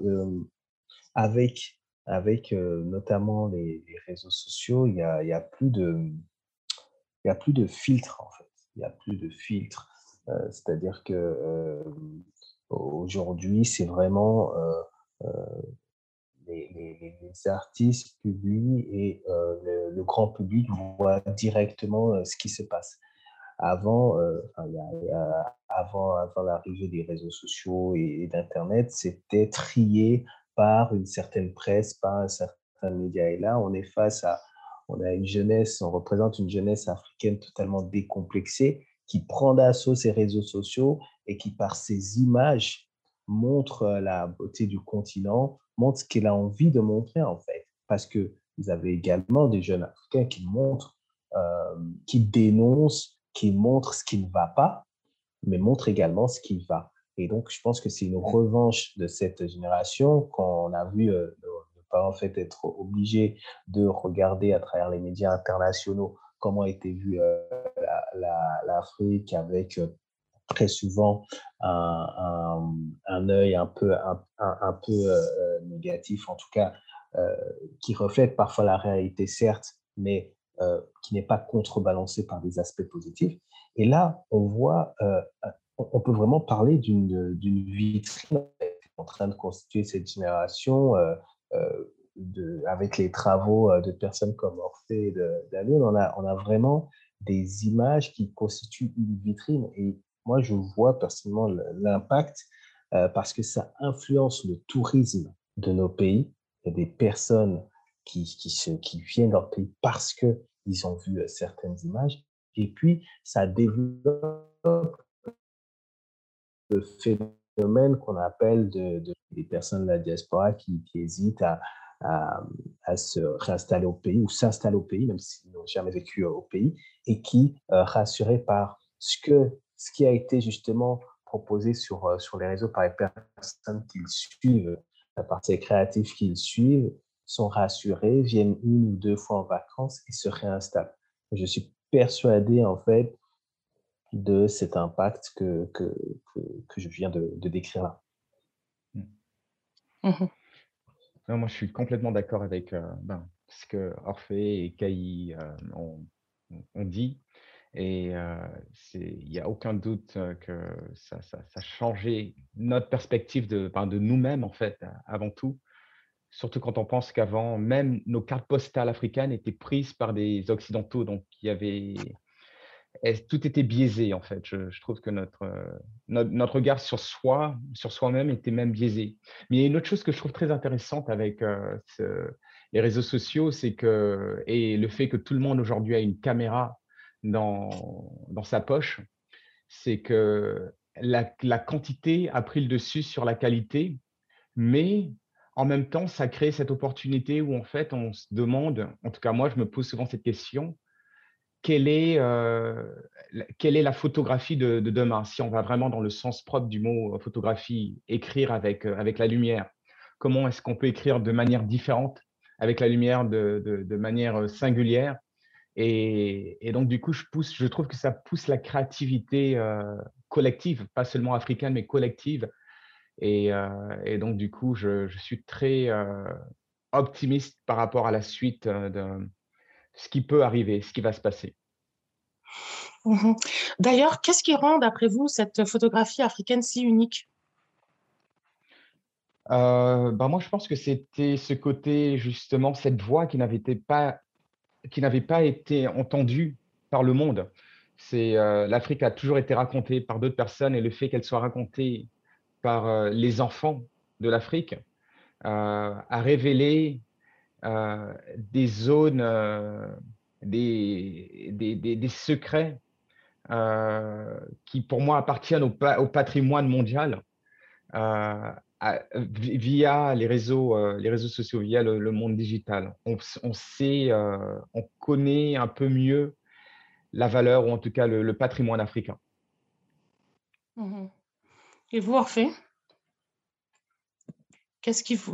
avec, avec notamment les, réseaux sociaux, il n'y a, plus de, y a plus de filtres, en fait. Il n'y a plus de filtres. C'est-à-dire que Aujourd'hui, c'est vraiment euh, les, les, artistes publient et le, grand public voit directement ce qui se passe. Avant, avant, l'arrivée des réseaux sociaux et, d'Internet, c'était trié par une certaine presse, par un certain média. Et là, on est face à, on a une jeunesse, on représente une jeunesse africaine totalement décomplexée qui prend d'assaut ces réseaux sociaux et qui, par ses images, montre euh, la beauté du continent, montre ce qu'il a envie de montrer, en fait. Parce que vous avez également des jeunes Africains qui montrent, euh, qui dénoncent, qui montrent ce qui ne va pas, mais montrent également ce qui va. Et donc, je pense que c'est une revanche de cette génération qu'on a vu euh, ne pas en fait être obligé de regarder à travers les médias internationaux comment était vue l'Afrique avec très souvent un, œil un peu, un, peu euh, négatif, en tout cas, euh, qui reflète parfois la réalité, certes, mais euh, qui n'est pas contrebalancé par des aspects positifs. Et là, on voit, on peut vraiment parler d'une vitrine en train de constituer cette génération. De, avec les travaux de personnes comme Orphée et Dalun, on a, on a vraiment des images qui constituent une vitrine. Et moi, je vois personnellement l'impact euh, parce que ça influence le tourisme de nos pays. Il y a des personnes qui, qui, se, qui viennent dans le pays parce qu'ils ont vu euh, certaines images. Et puis, ça développe le phénomène qu'on appelle de, des personnes de la diaspora qui, hésitent à, se réinstaller au pays ou s'installer au pays, même s'ils n'ont jamais vécu au pays, et qui, euh, rassurés par ce que ce qui a été justement proposé sur, euh, sur les réseaux par les personnes qu'ils suivent, la partie créative qu'ils suivent, sont rassurés, viennent une ou deux fois en vacances et se réinstallent. Je suis persuadé, en fait, de cet impact que, que, que, je viens de, décrire là. Mmh. Mmh non, moi, je suis complètement d'accord avec ben, ce que Orphée et Caï ont, ont, dit. Et il n'y a aucun doute que ça, ça, a changé notre perspective de, de nous-mêmes, en fait, avant tout. Surtout quand on pense qu'avant, même nos cartes postales africaines étaient prises par des Occidentaux. Donc, il y avait. Tout était biaisé, en fait. Je, trouve que notre, notre, notre, regard sur soi, sur soi-même, était même biaisé. Mais il y a une autre chose que je trouve très intéressante avec les réseaux sociaux, c'est que. Et le fait que tout le monde aujourd'hui a une caméra dans, dans sa poche, c'est que la, la quantité a pris le dessus sur la qualité, mais en même temps, ça crée cette opportunité où en fait, on se demande, en tout cas moi, je me pose souvent cette question, quelle est, euh, quelle est la photographie de, demain Si on va vraiment dans le sens propre du mot euh, photographie, écrire avec, euh, avec la lumière, comment est-ce qu'on peut écrire de manière différente, avec la lumière de, de, manière singulière? Et, et, donc, du coup, je, pousse, je trouve que ça pousse la créativité collective, pas seulement africaine, mais collective, euh, et, donc, du coup, je, suis très optimiste par rapport à la suite de ce qui peut arriver, ce qui va se passer. Mmh D'ailleurs, qu'est-ce qui rend, d'après vous, cette photographie africaine si unique? Bah moi, je pense que c'était ce côté, justement, cette voix qui n'avait pas, qui n'avait pas été entendue par le monde. C'est l'Afrique a toujours été racontée par d'autres personnes et le fait qu'elle soit racontée par euh, les enfants de l'Afrique euh, a révélé euh, des zones, des, des, secrets qui, pour moi, appartiennent au, patrimoine mondial. via les réseaux, les réseaux sociaux, via le, monde digital. On, sait, on connaît un peu mieux la valeur ou en tout cas le, patrimoine africain. Mmh et vous, Orphée?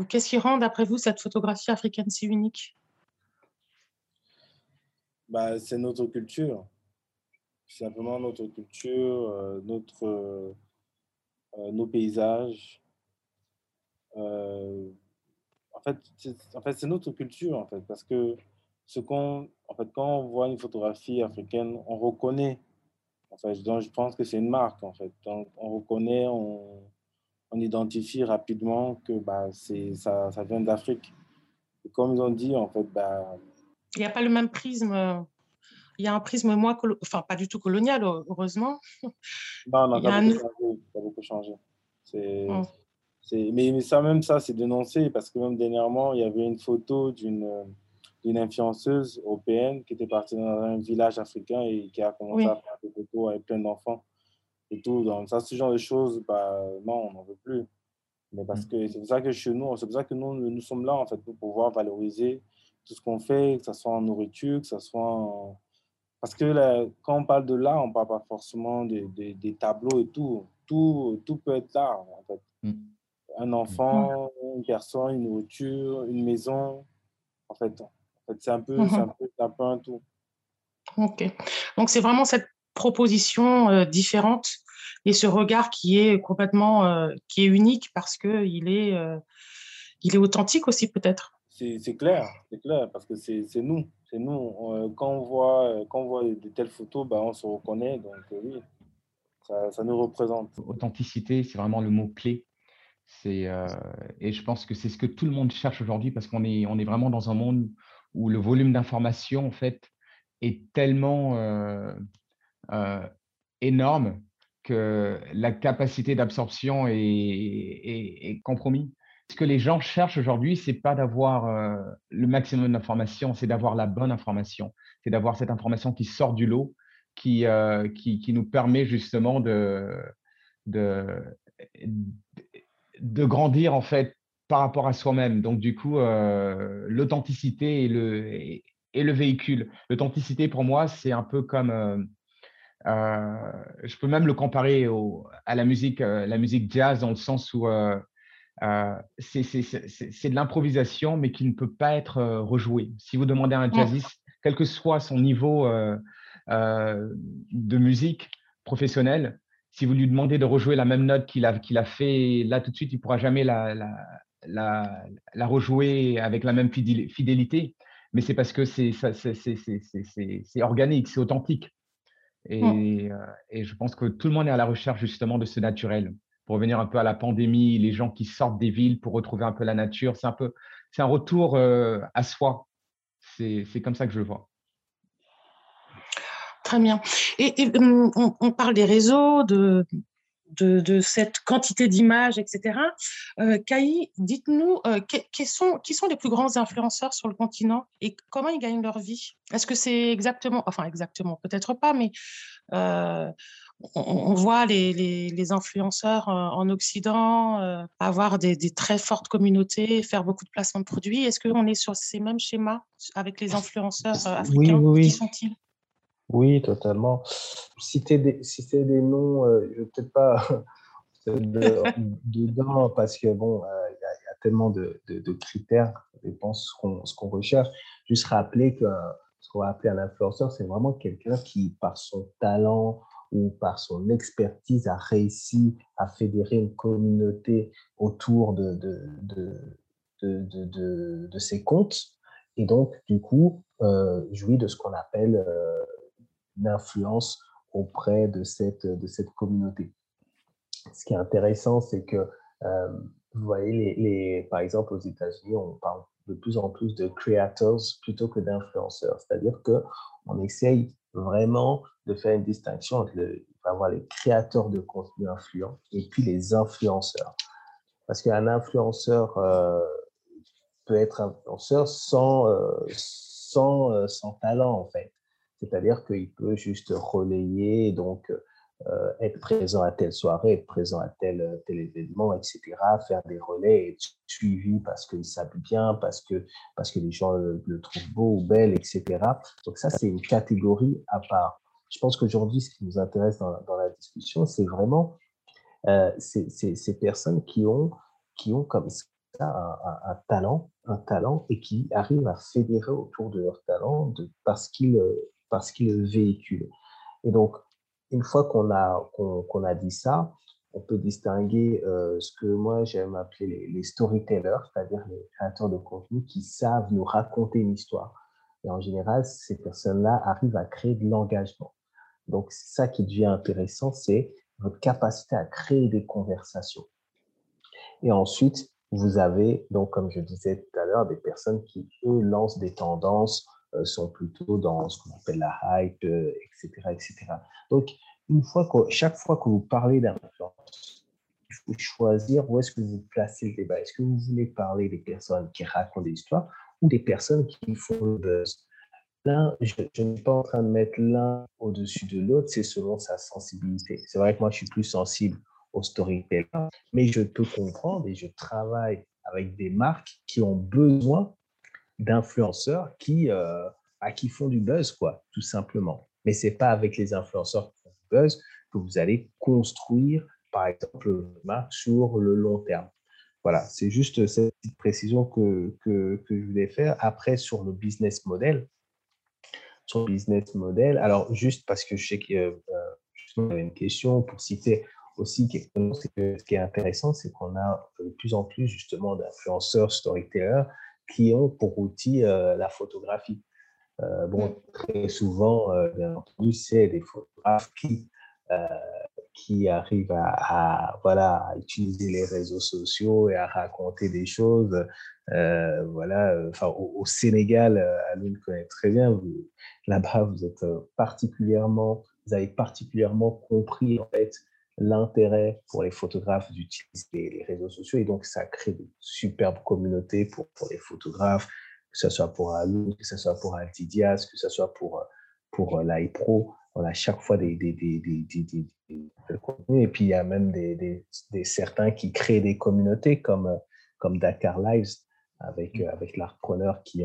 Qu'est-ce qui, rend, d'après vous, cette photographie africaine si unique? Bah, C'est notre culture. Simplement notre culture, euh, notre, euh, euh, nos paysages. en fait, c'est, en fait, c'est notre culture, en fait, parce que ce qu'on, en fait, quand on voit une photographie africaine, on reconnaît donc, je pense que c'est une marque, en fait. Donc, on reconnaît, on, on identifie rapidement que bah, ça, ça vient d'Afrique. Et comme ils ont dit, en fait, bah, il n'y a pas le même prisme. Il y a un prisme moins, enfin pas du tout colonial, heureusement. Non, non, ça a, beaucoup changé. Oh. C'est, mais, mais, ça, même ça, c'est dénoncé parce que même dernièrement, il y avait une photo d'une d'une influenceuse européenne qui était partie dans un village africain et qui a commencé à faire des photos avec plein d'enfants et tout. Donc, ça, ce genre de choses, bah, non, on n'en veut plus. Mais parce mm. que c'est pour ça que chez nous, c'est pour ça que nous, nous sommes là, en fait, pour pouvoir valoriser tout ce qu'on fait, que ce soit en nourriture, que ce soit en... Parce que là, quand on parle de l'art, on ne parle pas forcément des, des, des, tableaux et tout. Tout, tout peut être l'art, en fait. Mm. Un enfant, une personne, une nourriture, une maison. En fait, c'est un, peu, mm-hmm. un, peu, un peu un tout. Ok. Donc, c'est vraiment cette proposition euh, différente et ce regard qui est complètement euh, qui est unique parce que il est euh, il est authentique aussi peut-être. C'est clair, c'est clair parce que c'est nous, c'est nous. quand on voit quand on voit de telles photos, bah, on se reconnaît donc oui, ça, ça, nous représente. Authenticité, c'est vraiment le mot clé. C'est et je pense que c'est ce que tout le monde cherche aujourd'hui parce qu'on est on est vraiment dans un monde où le volume d'informations en fait est tellement euh, énorme que la capacité d'absorption est, est, compromise. Ce que les gens cherchent aujourd'hui, c'est pas d'avoir euh, le maximum d'informations, c'est d'avoir la bonne information, c'est d'avoir cette information qui sort du lot, qui, euh, qui, qui, nous permet justement de, de, de grandir en fait par rapport à soi-même. Donc du coup, l'authenticité est le, est, le véhicule. L'authenticité pour moi, c'est un peu comme euh, je peux même le comparer à la musique, euh, la musique jazz dans le sens où euh, c'est de l'improvisation, mais qui ne peut pas être rejoué. Si vous demandez à un jazziste, quel que soit son niveau de musique, professionnel, si vous lui demandez de rejouer la même note qu'il a, qu'il a fait là tout de suite, il ne pourra jamais la, la, la, rejouer avec la même fidélité. Mais c'est parce que c'est, organique, c'est authentique. Et, euh, et, je pense que tout le monde est à la recherche justement de ce naturel. Pour revenir un peu à la pandémie, les gens qui sortent des villes pour retrouver un peu la nature, c'est un peu, c'est un retour euh, à soi. C'est, comme ça que je le vois. Très bien. Et, hum, on, parle des réseaux, de, de, cette quantité d'images, etc. Euh, dites-nous euh, qui, sont, qui sont les plus grands influenceurs sur le continent et comment ils gagnent leur vie? Est-ce que c'est exactement, enfin exactement, peut-être pas, mais euh, on, voit les, les, influenceurs en Occident avoir des, très fortes communautés, faire beaucoup de placements de produits. Est-ce qu'on est sur ces mêmes schémas avec les influenceurs africains oui, oui, Qui sont-ils? Oui, totalement. Citer des, citer des noms, euh, je ne vais peut-être pas <laughs> dedans parce que bon, euh, il y, a tellement de, de, critères, ça dépend ce qu'on recherche. Juste rappeler que ce qu'on va appeler un influenceur, c'est vraiment quelqu'un qui, par son talent ou par son expertise, a réussi à fédérer une communauté autour de, de, de, de ses comptes et donc, du coup, euh, jouit de ce qu'on appelle d'influence auprès de cette, de cette communauté. Ce qui est intéressant, c'est que, euh, vous voyez, les, par exemple, aux États-Unis, on parle de plus en plus de creators plutôt que d'influenceurs. C'est-à-dire qu'on essaye vraiment de faire une distinction entre le, les créateurs de contenu influents et puis les influenceurs. Parce qu'un influenceur euh, peut être influenceur sans, euh, sans, sans talent, en fait. C'est-à-dire qu'il peut juste relayer, donc euh, être présent à telle soirée, être présent à tel, tel événement, etc., faire des relais, être suivi parce qu'il s'habille bien, parce que, parce que les gens le, trouvent beau ou belle, etc. Donc ça, c'est une catégorie à part. Je pense qu'aujourd'hui, ce qui nous intéresse dans, la discussion, c'est vraiment euh, ces, personnes qui ont, qui ont comme ça un, talent, un talent et qui arrivent à fédérer autour de leur talent parce qu'ils parce qu'il véhicule. Et donc, une fois qu'on a, qu'on a dit ça, on peut distinguer euh, ce que moi j'aime appeler les, storytellers, c'est-à-dire les créateurs de contenu qui savent nous raconter une histoire. Et en général, ces personnes-là arrivent à créer de l'engagement. Donc, c'est ça qui devient intéressant, c'est votre capacité à créer des conversations. Et ensuite, vous avez, donc, comme je disais tout à l'heure, des personnes qui, eux, lancent des tendances, sont plutôt dans ce qu'on appelle la hype, etc., euh, etc. Donc, une fois que, chaque fois que vous parlez d'influence, il faut choisir où est-ce que vous placez le débat. Est-ce que vous voulez parler des personnes qui racontent des histoires ou des personnes qui font le buzz? Là, je, ne suis pas en train de mettre l'un au-dessus de l'autre, c'est selon sa sensibilité. C'est vrai que moi, je suis plus sensible au storytelling, mais je peux comprendre et je travaille avec des marques qui ont besoin d'influenceurs qui, euh, qui font du buzz, quoi, tout simplement. Mais c'est pas avec les influenceurs qui font du buzz que vous allez construire, par exemple, une marque sur le long terme. Voilà, c'est juste cette petite précision que, que, je voulais faire. Après, sur le business model, sur le business model, alors juste parce que je sais qu'il y avait une question pour citer aussi quelque chose, ce qui est intéressant, c'est qu'on a de plus en plus justement d'influenceurs, storytellers qui ont pour outil euh, la photographie. Euh, bon, mm. très souvent, euh, bien entendu, c'est des photographes qui, qui arrivent à, voilà, à utiliser les réseaux sociaux et à raconter des choses. voilà, enfin, au, Sénégal, Aline connaît très bien, là-bas, vous êtes particulièrement, vous avez particulièrement compris en fait l'intérêt pour les photographes d'utiliser les, réseaux sociaux et donc ça crée de superbes communautés pour, pour les photographes, que ce soit pour Alou, que ce soit pour Altidias, que ce soit pour, pour l'iPro. On a chaque fois des, des, des, des, contenus et puis il y a même des, certains qui créent des communautés comme, comme Dakar Lives avec, mmh. avec l'artpreneur qui,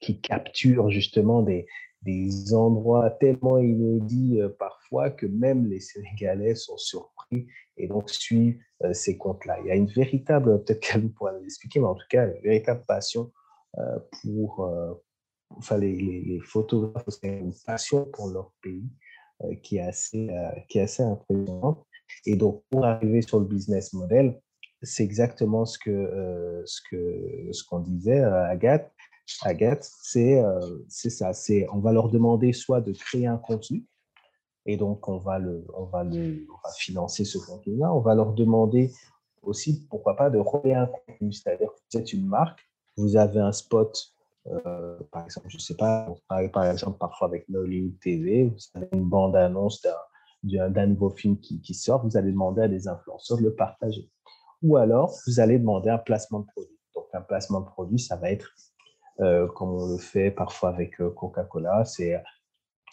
qui capture justement des, des endroits tellement inédits euh, parfois que même les Sénégalais sont surpris et donc suivent euh, ces comptes-là. Il y a une véritable, peut-être qu'elle <laughs> pourra l'expliquer, mais en tout cas, une véritable passion euh, pour, enfin, les, les, photographes, une passion pour leur pays. qui, est assez, qui est assez impressionnante. Et donc, pour arriver sur le business model, c'est exactement ce que ce ce qu'on disait Agathe. Agathe, c'est c'est ça. C'est on va leur demander soit de créer un contenu, et donc on va le on va le on va financer ce contenu-là. On va leur demander aussi pourquoi pas de relier un contenu, c'est-à-dire que vous êtes une marque, vous avez un spot. par exemple, je ne sais pas, on travaille par exemple parfois avec Nollywood TV, vous avez une bande-annonce d'un nouveau film qui, qui, sort, vous allez demander à des influenceurs de le partager ou alors vous allez demander un placement de produit. Donc un placement de produit, ça va être euh, comme on le fait parfois avec euh, Coca-Cola, c'est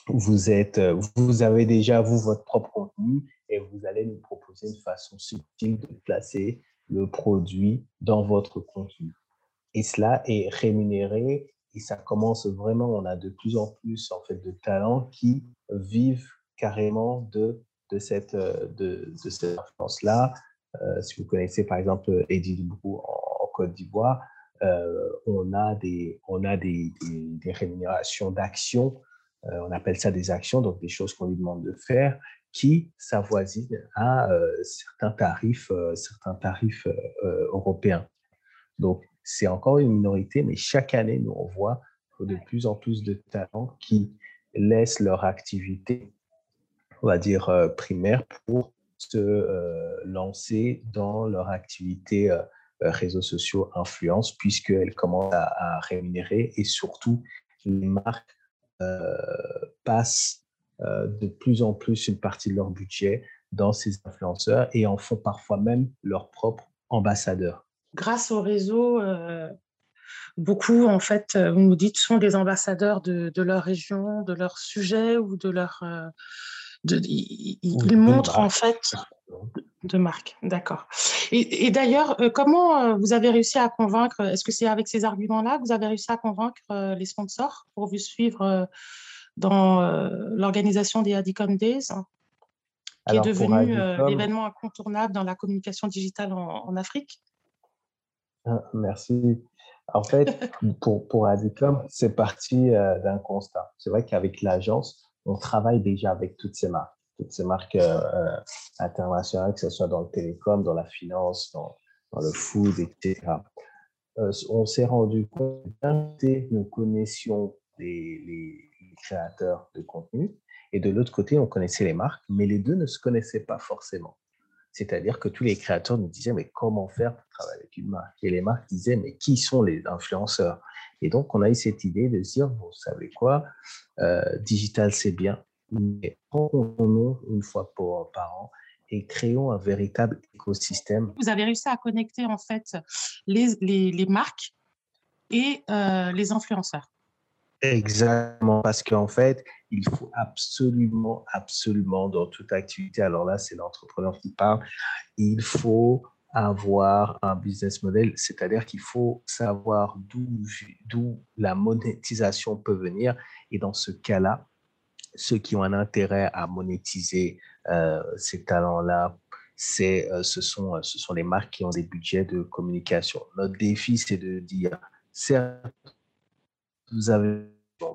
vous êtes, euh, vous avez déjà vous votre propre contenu et vous allez nous proposer une façon subtile de placer le produit dans votre contenu. Et cela est rémunéré et ça commence vraiment. On a de plus en plus en fait de talents qui vivent carrément de de cette de, cette influence là euh, si vous connaissez par exemple Eddie Dubrou en, Côte d'Ivoire, euh, on a des, on a des, des, rémunérations d'actions, euh, on appelle ça des actions, donc des choses qu'on lui demande de faire, qui s'avoisinent à certains tarifs, certains tarifs européens. Donc, c'est encore une minorité, mais chaque année, nous, on voit de plus en plus de talents qui laissent leur activité, on va dire, primaire pour se euh, lancer dans leur activité euh, euh, réseaux sociaux influence, puisqu'elles commencent à, rémunérer et surtout les marques passent de plus en plus une partie de leur budget dans ces influenceurs et en font parfois même leurs propres ambassadeurs. Grâce au réseau, beaucoup, en fait, vous nous dites, sont des ambassadeurs de, de, leur région, de leur sujet ou de leur, il, montre en fait de marque, d'accord. Et, d'ailleurs, euh, comment euh, vous avez réussi à convaincre Est-ce que c'est avec ces arguments-là que vous avez réussi à convaincre euh, les sponsors pour vous suivre dans l'organisation des Adicom Days, qui est devenu l'événement incontournable dans la communication digitale en, Afrique? Ah, Merci. En fait, pour, pour Adicom, c'est parti d'un constat. C'est vrai qu'avec l'agence, on travaille déjà avec toutes ces marques, toutes ces marques euh, euh, internationales, que ce soit dans le télécom, dans la finance, dans, le food, etc. Euh, on s'est rendu compte que nous connaissions les, créateurs de contenu et de l'autre côté, on connaissait les marques, mais les deux ne se connaissaient pas forcément. C'est-à-dire que tous les créateurs nous disaient, mais comment faire pour travailler avec une marque? Et les marques disaient, mais qui sont les influenceurs? Et donc, on a eu cette idée de dire, vous savez quoi, euh, digital, c'est bien, mais prenons une fois par an et créons un véritable écosystème. Vous avez réussi à connecter en fait les, les, marques et euh, les influenceurs. Exactement, parce qu'en fait, il faut absolument, absolument, dans toute activité, alors là, c'est l'entrepreneur qui parle, il faut avoir un business model, c'est-à-dire qu'il faut savoir d'où la monétisation peut venir. Et dans ce cas-là, ceux qui ont un intérêt à monétiser euh, ces talents-là, euh, ce, sont, ce sont les marques qui ont des budgets de communication. Notre défi, c'est de dire, certes, vous avez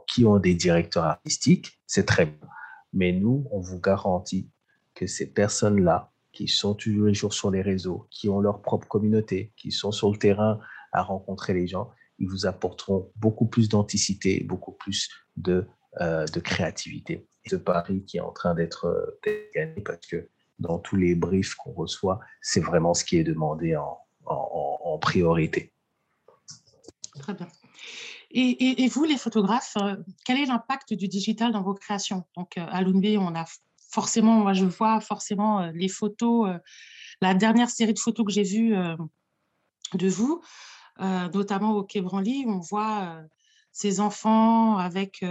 qui ont des directeurs artistiques, c'est très bien. Mais nous, on vous garantit que ces personnes-là, qui sont tous les jours sur les réseaux, qui ont leur propre communauté, qui sont sur le terrain à rencontrer les gens, ils vous apporteront beaucoup plus d'anticité, beaucoup plus de, euh, de créativité. Ce pari qui est en train d'être gagné parce que dans tous les briefs qu'on reçoit, c'est vraiment ce qui est demandé en, en, priorité. Très bien. Et, vous, les photographes, euh, quel est l'impact du digital dans vos créations? Donc, euh, à l'UNB, on a forcément, moi, je vois forcément euh, les photos, la dernière série de photos que j'ai vues de vous, notamment au Quai Branly, on voit ces enfants avec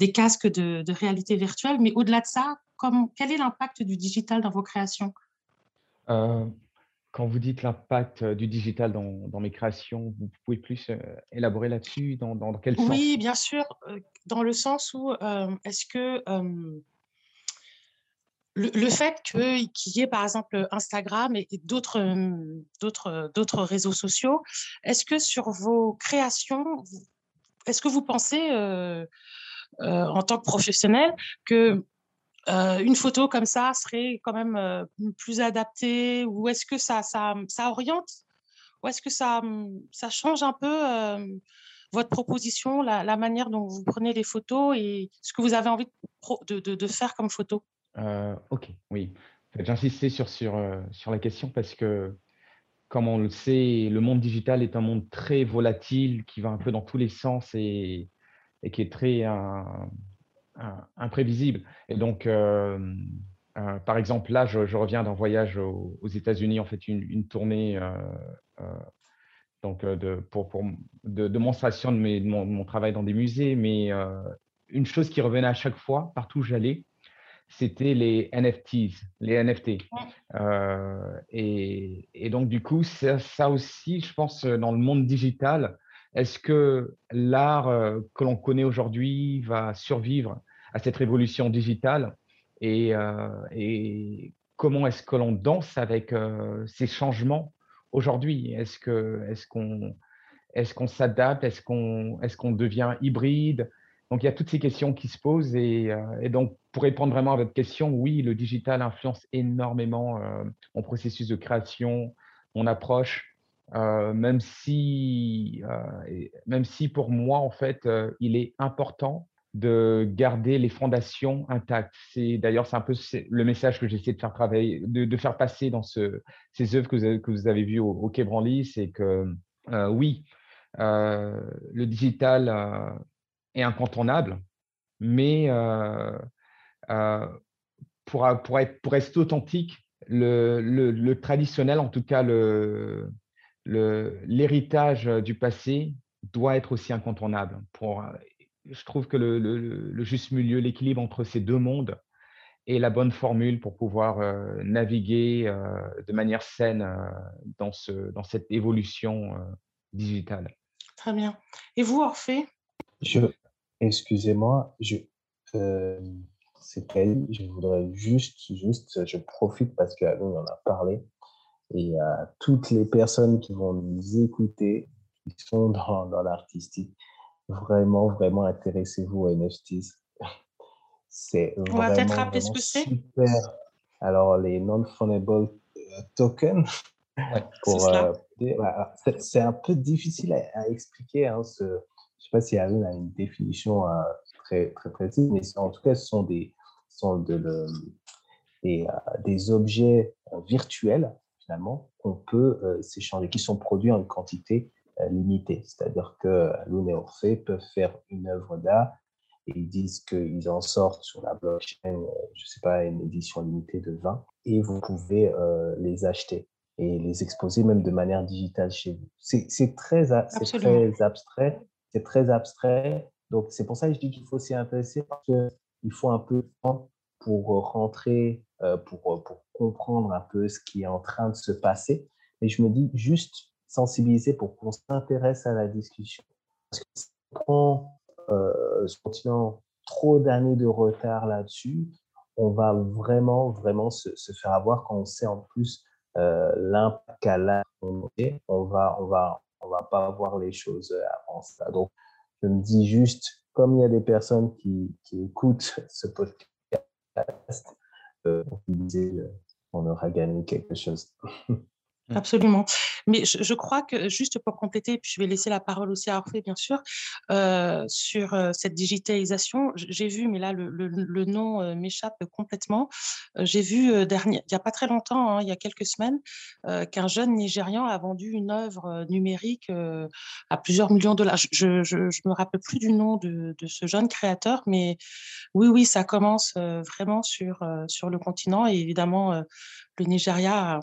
des casques de, de, réalité virtuelle. Mais au-delà de ça, comme, quel est l'impact du digital dans vos créations? Quand vous dites l'impact du digital dans, mes créations, vous pouvez plus élaborer là-dessus dans, dans, quel sens? Oui, bien sûr, dans le sens où est-ce que le, fait qu'il y ait par exemple Instagram et, d'autres d'autres réseaux sociaux, est-ce que sur vos créations, est-ce que vous pensez en tant que professionnel que une photo comme ça serait quand même plus adaptée Ou est-ce que ça, ça, ça oriente Ou est-ce que ça, ça change un peu votre proposition, la, manière dont vous prenez les photos et ce que vous avez envie de, de, de faire comme photo? Ok, oui. J'insistais sur, sur, sur la question parce que, comme on le sait, le monde digital est un monde très volatile qui va un peu dans tous les sens et, et qui est très imprévisible. Et donc, euh, euh, par exemple, là, je, reviens d'un voyage aux, États-Unis, en fait, une, tournée euh, donc de, pour, pour de, démonstration de, mon, travail dans des musées. Mais une chose qui revenait à chaque fois, partout où j'allais, c'était les NFTs, les NFT. et, et, donc, du coup, ça, ça, aussi, je pense, dans le monde digital, est-ce que l'art euh, que l'on connaît aujourd'hui va survivre à cette révolution digitale? Et, euh, comment est-ce que l'on danse avec euh, ces changements aujourd'hui? Est-ce qu'on est qu'on est qu'on s'adapte? Est-ce qu'on est qu'on devient hybride? Donc il y a toutes ces questions qui se posent et, et, donc pour répondre vraiment à votre question, oui, le digital influence énormément mon processus de création, mon approche, euh, même, si, euh, même si pour moi, en fait, euh, il est important de garder les fondations intactes. C'est d'ailleurs c'est un peu le message que j'essaie de faire travailler, de, faire passer dans ce, ces œuvres que vous avez, que vous avez vues au, au Quai Branly, c'est que oui, le digital est incontournable, mais pour, pour, être, pour rester authentique, le, le, le, traditionnel, en tout cas le, l'héritage du passé doit être aussi incontournable. Pour, je trouve que le, juste milieu, l'équilibre entre ces deux mondes est la bonne formule pour pouvoir euh, naviguer euh, de manière saine euh, dans, ce, dans cette évolution digitale. Très bien. Et vous, Orphée? Je, Excusez-moi, je, c'est je voudrais juste, juste, je profite parce qu'on en a parlé et à toutes les personnes qui vont nous écouter, qui sont dans, dans l'artistique, vraiment, vraiment intéressez-vous aux NFTs. C'est On va peut-être rappeler ce que c'est? Super. Alors, les non-fundable euh, tokens, <laughs> euh, bah, c'est un peu difficile à, expliquer. Hein, ce, je ne sais pas si Arine a une définition euh, très, très mais en tout cas, ce sont des, sont de, des, des, objets virtuels finalement, qu'on peut euh, s'échanger, qui sont produits en quantité euh, limitée. C'est-à-dire que Lune et Orphée peuvent faire une œuvre d'art et ils disent qu'ils en sortent sur la blockchain, euh, je ne sais pas, une édition limitée de 20, et vous pouvez les acheter et les exposer même de manière digitale chez vous. C'est très, très abstrait, c'est très abstrait. Donc c'est pour ça que je dis qu'il faut s'y intéresser parce qu'il faut un peu de temps pour rentrer, pour, pour comprendre un peu ce qui est en train de se passer. Mais je me dis juste sensibiliser pour qu'on s'intéresse à la discussion. Parce que si on euh, continent trop d'années de retard là-dessus, on va vraiment, vraiment se, faire avoir quand on sait en plus euh, l'impact qu'à la on va, on va, on va pas voir les choses avant ça. Donc, je me dis juste, comme il y a des personnes qui, écoutent ce podcast, euh, on aura gagné quelque chose. <laughs> Mmh. Absolument. Mais je, crois que, juste pour compléter, puis je vais laisser la parole aussi à Orphée, bien sûr, euh, sur euh, cette digitalisation, j'ai vu, mais là, le, nom euh, m'échappe complètement, j'ai vu, dernier, il n'y a pas très longtemps, hein, il y a quelques semaines, qu'un jeune Nigérian a vendu une œuvre numérique à plusieurs millions de dollars. Je ne me rappelle plus du nom de, de, ce jeune créateur, mais oui, oui, ça commence vraiment sur, sur le continent et évidemment, le Nigeria a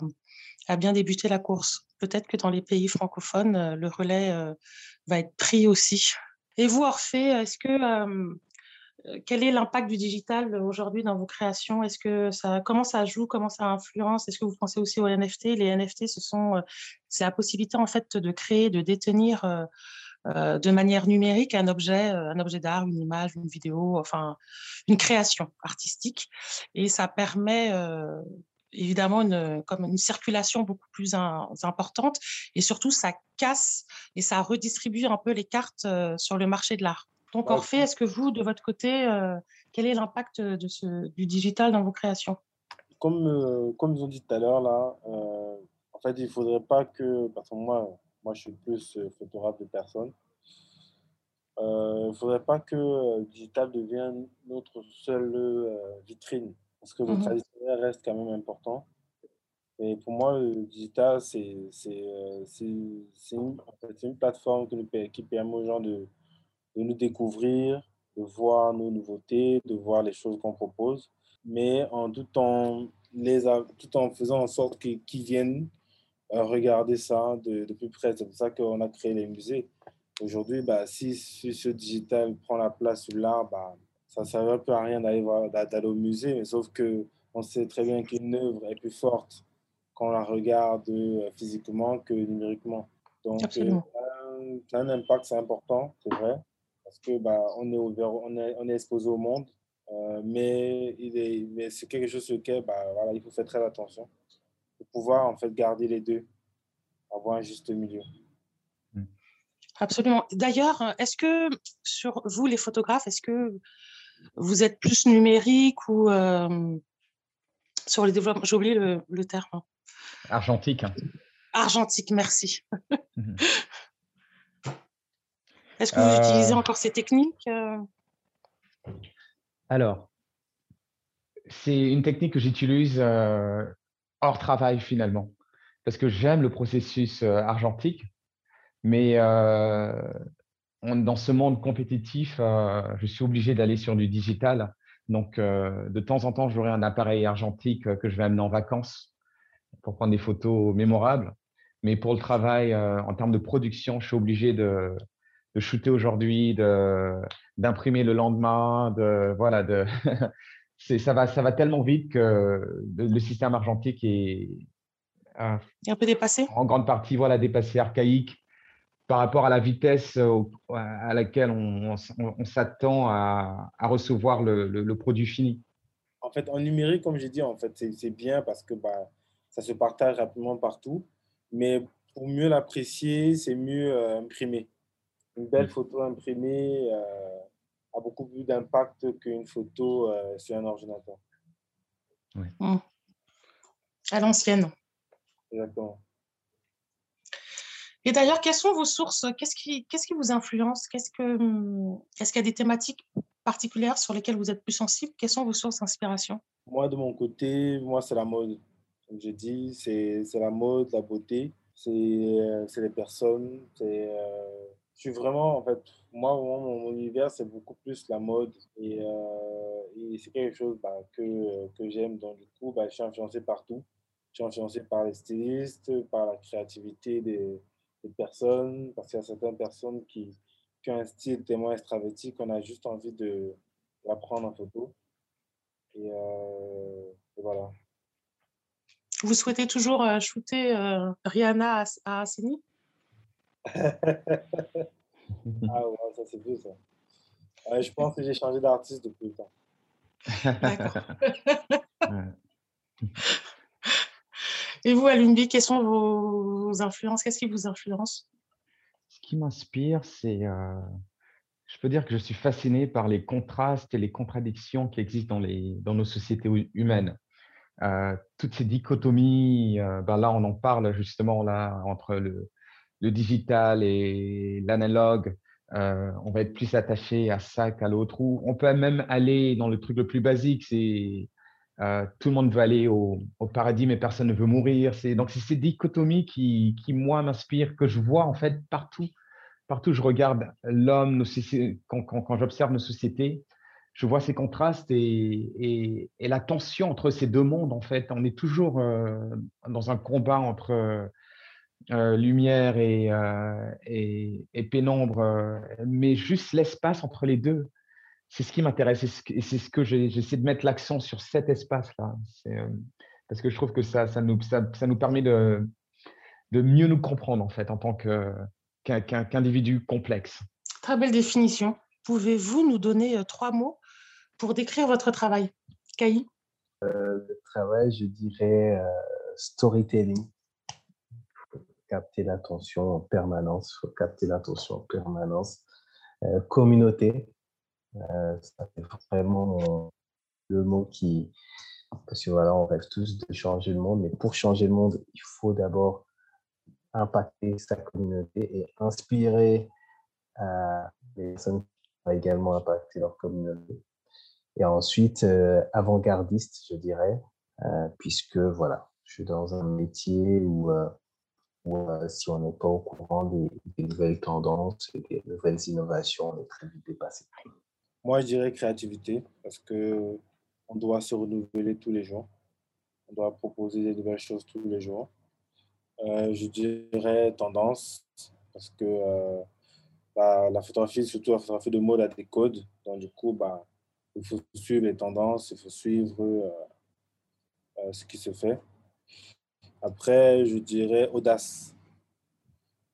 a bien débuté la course. Peut-être que dans les pays francophones, euh, le relais euh, va être pris aussi. Et vous, Orphée, est-ce que euh, quel est l'impact du digital aujourd'hui dans vos créations? Est-ce que ça, comment ça joue? Comment ça influence? Est-ce que vous pensez aussi aux NFT Les NFT, ce sont, c'est la possibilité en fait de créer, de détenir de manière numérique un objet, un objet d'art, une image, une vidéo, enfin une création artistique, et ça permet évidemment une, comme une circulation beaucoup plus importante et surtout ça casse et ça redistribue un peu les cartes euh, sur le marché de l'art. Donc, Orphée, est-ce que vous, de votre côté, quel est l'impact de ce, du digital dans vos créations? Comme, comme ils ont dit tout à l'heure, là, en fait, il ne faudrait pas que, parce que moi, moi, je suis plus photographe de personnes, il ne faudrait pas que le digital devienne notre seule vitrine, parce que le mmh traditionnel reste quand même important. Et pour moi, le digital, c'est une, en fait, une, plateforme qui, permet aux gens de, de, nous découvrir, de voir nos nouveautés, de voir les choses qu'on propose, mais en tout en, les, tout en faisant en sorte qu'ils viennent euh, regarder ça de, de plus près. C'est pour ça qu'on a créé les musées. Aujourd'hui, bah, si, ce digital prend la place sur l'art, bah, ça ne sert plus à rien d'aller au musée, mais sauf qu'on sait très bien qu'une œuvre est plus forte quand on la regarde euh, physiquement que numériquement. Donc, euh, ça a un impact, c'est important, c'est vrai, parce que bah, on, est ouvert, on, est, on est exposé au monde, euh, mais, il est, mais c'est quelque chose sur lequel bah, voilà, il faut faire très attention pour pouvoir en fait garder les deux, avoir un juste milieu. Hmm. Absolument. D'ailleurs, est-ce que sur vous, les photographes, est-ce que vous êtes plus numérique ou sur le développement J'ai oublié le, le terme. Argentique. Argentique, merci. Mhm. <laughs> Est-ce que vous utilisez euh. encore ces techniques euh? Alors, c'est une technique que j'utilise euh, hors travail finalement, parce que j'aime le processus argentique, mais dans ce monde compétitif, je suis obligé d'aller sur du digital. Donc, de temps en temps, j'aurai un appareil argentique que je vais amener en vacances pour prendre des photos mémorables. Mais pour le travail, euh, en termes de production, je suis obligé de, de shooter aujourd'hui, d'imprimer le lendemain, de voilà, de <laughs> ça va, ça va tellement vite que le système argentique est, un peu dépassé? En grande partie, voilà, dépassé, archaïque par rapport à la vitesse à laquelle on, on, s'attend à, à, recevoir le, le, produit fini. En fait, en numérique, comme j'ai dit, en fait, c'est bien parce que bah, ça se partage rapidement partout. Mais pour mieux l'apprécier, c'est mieux euh, imprimer. Une belle mm. photo imprimée euh, a beaucoup plus d'impact qu'une photo euh, sur un ordinateur. Oui. Mm. À l'ancienne. Exactement. Et d'ailleurs, quelles sont vos sources? Qu'est-ce qui, qu'est-ce qui vous influence? Qu'est-ce que, Est-ce qu'il y a des thématiques particulières sur lesquelles vous êtes plus sensible? Quelles sont vos sources d'inspiration? Moi, de mon côté, moi, c'est la mode comme je dis, c'est la mode, la beauté, c'est euh, les personnes. Euh, je suis vraiment, en fait, moi, mon, univers, c'est beaucoup plus la mode et, euh, c'est quelque chose bah, que, que j'aime. Donc, du coup, bah, je suis influencé partout. Je suis influencé par les stylistes, par la créativité des, des personnes, parce qu'il y a certaines personnes qui, qui, ont un style tellement extraverti qu'on a juste envie de la prendre en photo. Et, et voilà. Vous souhaitez toujours euh, shooter euh, Rihanna à, à <laughs> Ah ouais, ça c'est beau ça. je pense que j'ai changé d'artiste depuis le temps. D'accord. <laughs> <laughs> Et vous, Alumbi, quelles sont vos influences? Qu'est-ce qui vous influence? Ce qui m'inspire, c'est. Euh, je peux dire que je suis fasciné par les contrastes et les contradictions qui existent dans, les, dans nos sociétés humaines. Euh, toutes ces dichotomies, euh, ben là, on en parle justement là entre le, le digital et l'analogue. On va être plus attaché à ça qu'à l'autre. Ou on peut même aller dans le truc le plus basique, c'est tout le monde veut aller au, paradis, mais personne ne veut mourir. C'est donc c'est ces dichotomies qui, moi m'inspirent, que je vois en fait partout, partout. Je regarde l'homme, quand, j'observe nos sociétés, je vois ces contrastes et, la tension entre ces deux mondes, en fait. On est toujours euh, dans un combat entre euh, lumière euh, et, pénombre, mais juste l'espace entre les deux. C'est ce qui m'intéresse et c'est ce que j'essaie de mettre l'accent sur cet espace-là. parce que je trouve que ça, ça, nous, ça, ça nous permet de, de mieux nous comprendre, en fait, en tant qu'individu complexe. Très belle définition. Pouvez-vous nous donner trois mots pour décrire votre travail? Caï euh, Le travail, je dirais euh, storytelling. Faut capter l'attention en permanence, faut capter l'attention en permanence. communauté. Ça fait vraiment le mot qui, parce que voilà, on rêve tous de changer le monde, mais pour changer le monde, il faut d'abord impacter sa communauté et inspirer euh, les personnes qui vont également impacter leur communauté. Et ensuite, euh, avant-gardiste, je dirais, euh, puisque voilà, je suis dans un métier où, si on n'est pas au courant des, des, nouvelles tendances des nouvelles innovations, on est très vite dépassé. Moi, je dirais créativité, parce que on doit se renouveler tous les jours. On doit proposer des nouvelles choses tous les jours. Euh, je dirais tendance, parce que euh, bah, la photographie, surtout la photographie de mode, a des codes. Donc, du coup, bah, il faut suivre les tendances, il faut suivre euh, ce qui se fait. Après, je dirais audace.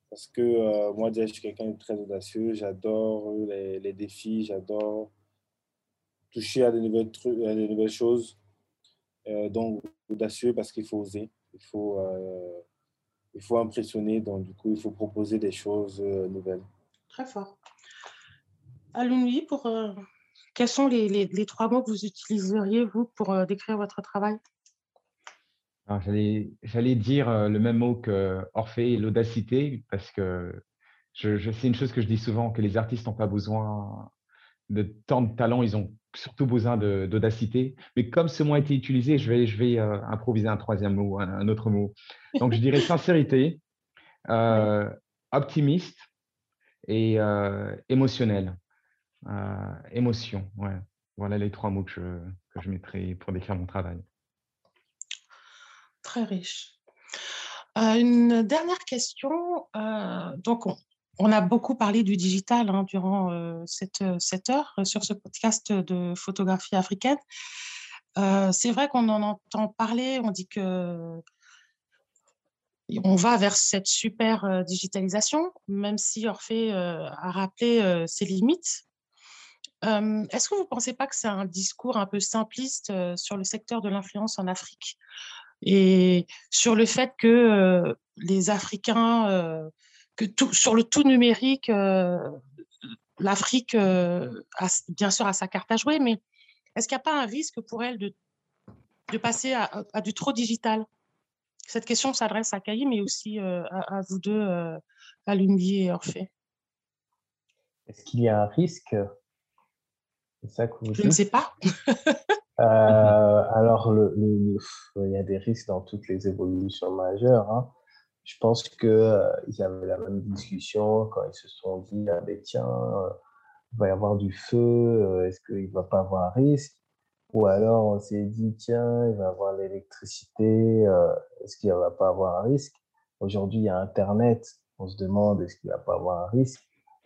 Parce que moi, déjà, je suis quelqu'un de très audacieux. J'adore les, les, défis, j'adore toucher à des nouvelles, choses. Euh, donc, audacieux parce qu'il faut oser, il faut, euh, impressionner, donc du coup, il faut proposer des choses euh, nouvelles. Très fort. Pour, quels sont les, trois mots que vous utiliseriez, vous, pour décrire votre travail? J'allais dire le même mot que Orphée, l'audacité, parce que je, je c'est une chose que je dis souvent, que les artistes n'ont pas besoin de tant de talent, ils ont surtout besoin d'audacité. Mais comme ce mot a été utilisé, je vais, je vais euh, improviser un troisième mot, un, autre mot. Donc, je dirais sincérité, <laughs> euh, optimiste et euh, émotionnel. émotion, ouais. Voilà les trois mots que je, que je mettrai pour décrire mon travail. Très riche. une dernière question. donc, on, a beaucoup parlé du digital hein, durant euh, cette, euh, cette, heure euh, sur ce podcast de photographie africaine. c'est vrai qu'on en entend parler, on dit que on va vers cette super digitalisation, même si Orphée a rappelé ses limites. Est-ce que vous ne pensez pas que c'est un discours un peu simpliste sur le secteur de l'influence en Afrique? Et sur le fait que les Africains que tout, sur le tout numérique, euh, l'Afrique, bien sûr, a sa carte à jouer, mais est-ce qu'il n'y a pas un risque pour elle de, de passer à, du trop digital? Cette question s'adresse à Caïm, mais aussi à, vous deux, à Lumbi et Orphée. Est-ce qu'il y a un risque ça que vous Je ne sais pas. <laughs> alors, le, il y a des risques dans toutes les évolutions majeures. Hein je pense qu'ils euh, avaient la même discussion quand ils se sont dit ah, ben, tiens, euh, il va y avoir du feu, euh, est-ce qu'il ne va pas avoir un risque? Ou alors on s'est dit tiens, il va y avoir l'électricité, est-ce qu'il ne va pas avoir un risque? Aujourd'hui, il y a Internet, on se demande est-ce qu'il ne va pas avoir un risque?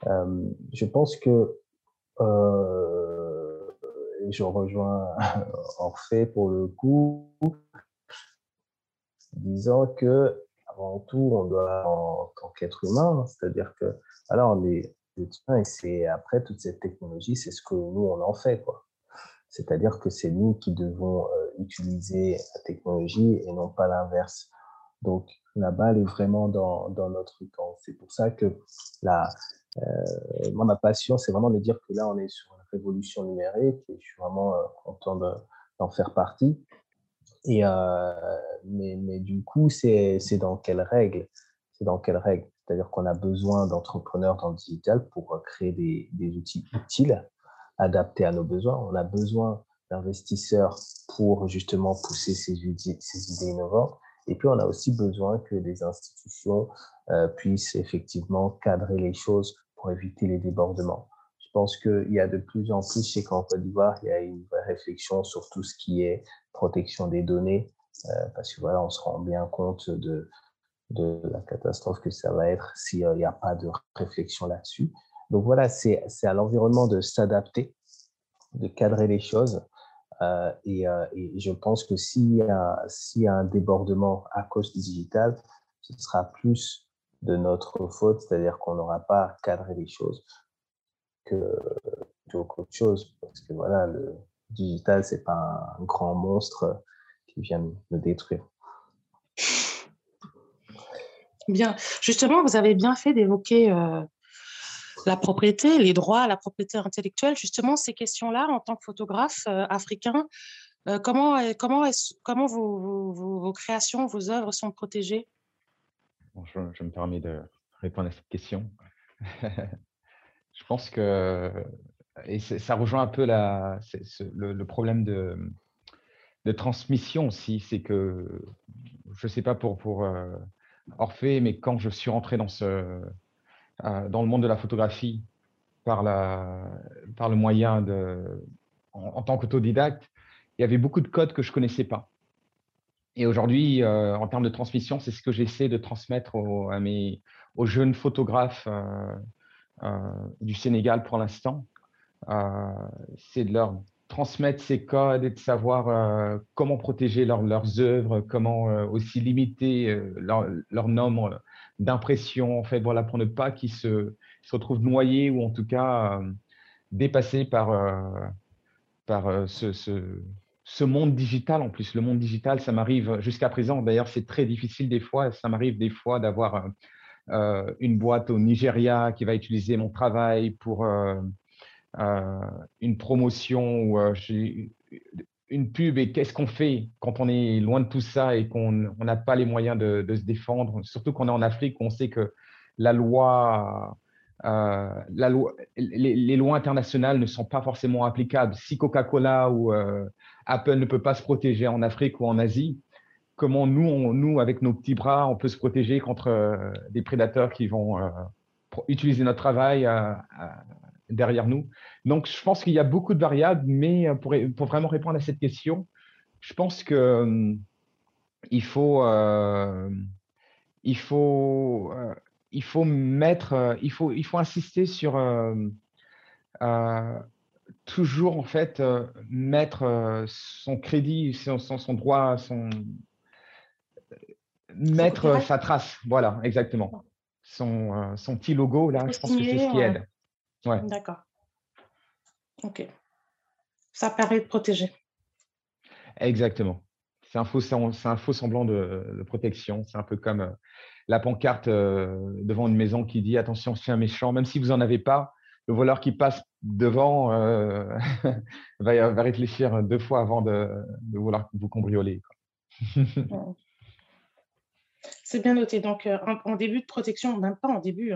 Je pense que, je rejoins <laughs> Orphée pour le coup, disant que avant tout, on doit, en tant qu'être humain, c'est-à-dire que, alors, les humains, et c'est après toute cette technologie, c'est ce que nous, on en fait, quoi. C'est-à-dire que c'est nous qui devons euh, utiliser la technologie et non pas l'inverse. Donc, la balle est vraiment dans, dans notre camp. C'est pour ça que la, euh, ma passion, c'est vraiment de dire que là, on est sur révolution numérique et je suis vraiment euh, content d'en faire partie. Et, euh, mais, du coup, c'est dans quelles règles? C'est dans quelles règles? C'est-à-dire qu'on a besoin d'entrepreneurs dans le digital pour euh, créer des, outils utiles, adaptés à nos besoins. On a besoin d'investisseurs pour justement pousser ces, idées innovantes. Et puis, on a aussi besoin que des institutions puissent effectivement cadrer les choses pour éviter les débordements. Je pense qu'il y a de plus en plus chez Côte d'Ivoire, il y a une vraie réflexion sur tout ce qui est protection des données, euh, parce que voilà, on se rend bien compte de, la catastrophe que ça va être s'il n'y a pas de réflexion là-dessus. Donc voilà, c'est à l'environnement de s'adapter, de cadrer les choses. Euh, et, euh, et, je pense que s'il y, a, y a un débordement à cause du digital, ce sera plus de notre faute, c'est-à-dire qu'on n'aura pas cadré les choses que qu'autre chose. Parce que voilà, le, digital, c'est pas un grand monstre qui vient me détruire. Bien. Justement, vous avez bien fait d'évoquer euh, la propriété, les droits à la propriété intellectuelle. Justement, ces questions-là, en tant que photographe africain, comment, comment, comment vos, vos, créations, vos œuvres sont protégées? Je, me permets de répondre à cette question. <laughs> je pense que, et ça rejoint un peu la, le, problème de, de transmission aussi, c'est que, je ne sais pas pour, pour Orphée, mais quand je suis rentré dans, ce, euh, dans le monde de la photographie par, la, par le moyen de, en, tant qu'autodidacte, il y avait beaucoup de codes que je ne connaissais pas. Et aujourd'hui, euh, en termes de transmission, c'est ce que j'essaie de transmettre aux, à mes, aux jeunes photographes euh, du Sénégal pour l'instant. c'est de leur transmettre ces codes et de savoir euh, comment protéger leurs œuvres, comment euh, aussi limiter euh, leur, nombre d'impressions, en fait, voilà, pour ne pas qu'ils se, retrouvent noyés ou en tout cas dépassés par, ce, monde digital. En plus, le monde digital, ça m'arrive jusqu'à présent, d'ailleurs, c'est très difficile des fois, ça m'arrive des fois d'avoir une boîte au Nigeria qui va utiliser mon travail pour euh, une promotion ou euh, une pub et qu'est-ce qu'on fait quand on est loin de tout ça et qu'on n'a pas les moyens de, se défendre, surtout qu'on est en Afrique, on sait que euh, les, lois internationales ne sont pas forcément applicables. Si Coca-Cola ou Apple ne peut pas se protéger en Afrique ou en Asie, comment nous, nous, avec nos petits bras, on peut se protéger contre des prédateurs qui vont utiliser notre travail derrière nous. Donc, je pense qu'il y a beaucoup de variables, mais euh, pour, vraiment répondre à cette question, je pense que euh, il faut, euh, il faut, il faut mettre, il faut, il faut insister sur toujours en fait mettre son crédit, son, son, droit, son mettre sa trace. Voilà, exactement. Son, son petit logo là, je pense que c'est ce qui aide. D'accord. Ok. Ça permet de protéger. Exactement. C'est un, faux, un faux semblant de, protection. C'est un peu comme euh, la pancarte euh, devant une maison qui dit attention, c'est un méchant, même si vous n'en avez pas, le voleur qui passe devant euh, <laughs> va, réfléchir deux fois avant de, vouloir vous cambrioler. <laughs> C'est bien noté. Donc, en, début de protection, même pas en début,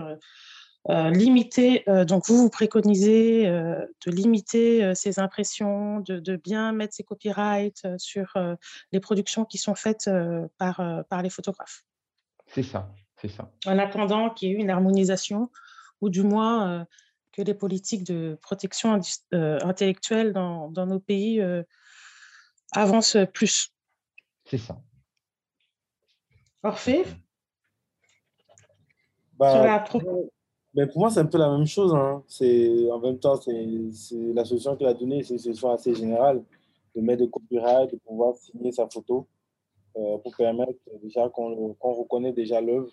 euh, limiter, euh, donc vous vous préconisez euh, de limiter ces impressions, de, bien mettre ces copyrights sur les productions qui sont faites par, par les photographes. C'est ça, c'est ça. En attendant qu'il y ait une harmonisation, ou du moins que les politiques de protection intellectuelle dans, dans, nos pays avancent plus. C'est ça. Parfait. Bah, sur la mais pour moi, c'est un peu la même chose. Hein. En même temps, c'est la solution qu'il a donnée, c'est une solution assez générale de mettre des copyrights, de pouvoir signer sa photo euh, pour permettre déjà qu'on reconnaît déjà l'œuvre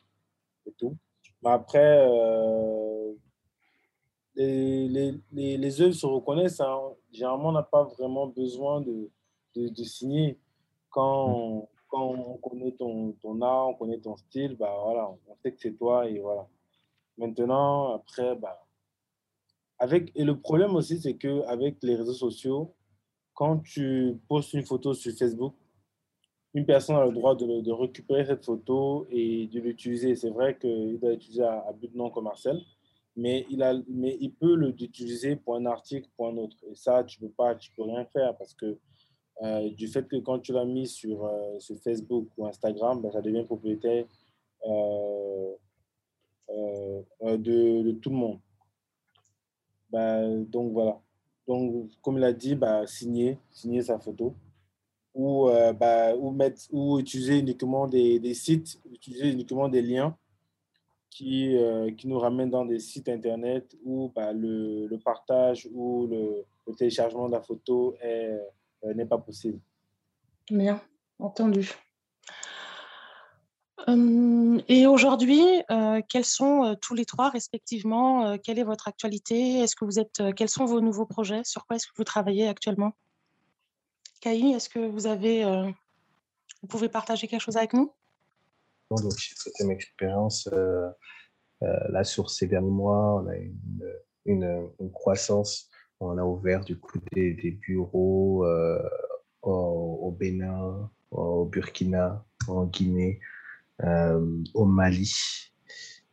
et tout. Mais après, euh, les, les, les, œuvres se reconnaissent. Hein. Généralement, on n'a pas vraiment besoin de, de, signer. Quand, quand on connaît ton, ton art, on connaît ton style, bah voilà, on sait que c'est toi et voilà. Maintenant, après, bah, avec, et le problème aussi, c'est qu'avec les réseaux sociaux, quand tu postes une photo sur Facebook, une personne a le droit de, de récupérer cette photo et de l'utiliser. C'est vrai qu'il doit l'utiliser à, but non commercial, mais il, a, mais il peut l'utiliser pour un article, pour un autre. Et ça, tu ne peux, pas, tu peux rien faire parce que euh, du fait que quand tu l'as mis sur, euh, sur Facebook ou Instagram, bah, ça devient propriétaire euh, de, de, tout le monde. Bah, donc voilà. Donc, comme il a dit, bah, signer, signer sa photo ou, bah, ou, mettre, ou utiliser uniquement des, des, sites, utiliser uniquement des liens qui, qui nous ramènent dans des sites internet où bah, le, le, partage ou le, téléchargement de la photo n'est pas possible. Bien, entendu et aujourd'hui, quels sont tous les trois respectivement Quelle est votre actualité? Est-ce que vous êtes Quels sont vos nouveaux projets? Sur quoi est-ce que vous travaillez actuellement? Kai, est-ce que vous avez Vous pouvez partager quelque chose avec nous? Donc, j'ai traité mon expérience là, sur ces derniers mois, on a une, une, croissance. On a ouvert du coup des, bureaux au, Bénin, au Burkina, en Guinée, au Mali.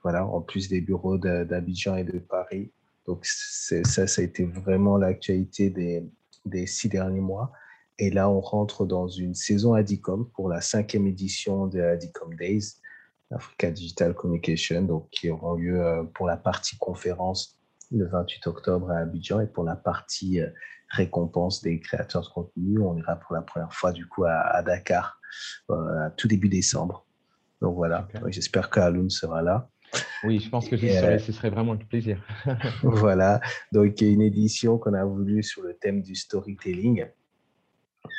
Voilà, en plus des bureaux d'Abidjan et de Paris. Donc, ça, ça a été vraiment l'actualité des, des six derniers mois. Et là, on rentre dans une saison Adicom pour la cinquième édition de Adicom Days, Africa Digital Communication, donc qui auront lieu euh, pour la partie conférence le 28 octobre à Abidjan et pour la partie euh, récompense des créateurs de contenu, on ira pour la première fois du coup à, Dakar euh, à tout début décembre. Donc voilà, j'espère qu'Aloun sera là. Oui, je pense que ce serait vraiment un plaisir. <laughs> <laughs> voilà, donc une édition qu'on a voulu sur le thème du storytelling.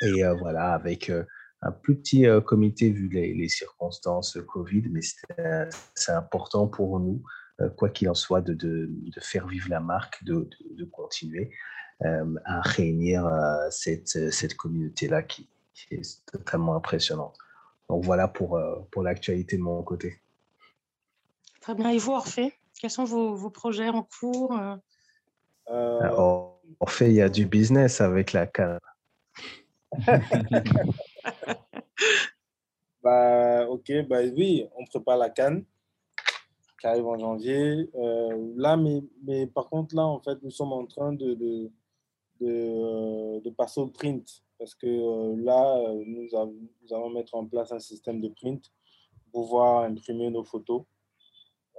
Et euh, voilà, avec euh, un plus petit euh, comité vu les, circonstances Covid, mais c'est important pour nous, quoi qu'il en soit, de, de, de, faire vivre la marque, de, de continuer à réunir cette, cette communauté-là qui, qui, est totalement impressionnante. Donc voilà pour, pour l'actualité de mon côté. Très bien. Et vous, Orphée, quels sont vos, vos projets en cours euh... Orphée, il y a du business avec la canne. <laughs> bah, ok, bah oui, on prépare la canne qui arrive en janvier. Euh, là, mais, mais par contre, là, en fait, nous sommes en train de, de, de, de passer au print parce que euh, là, nous, allons mettre en place un système de print pour pouvoir imprimer nos photos.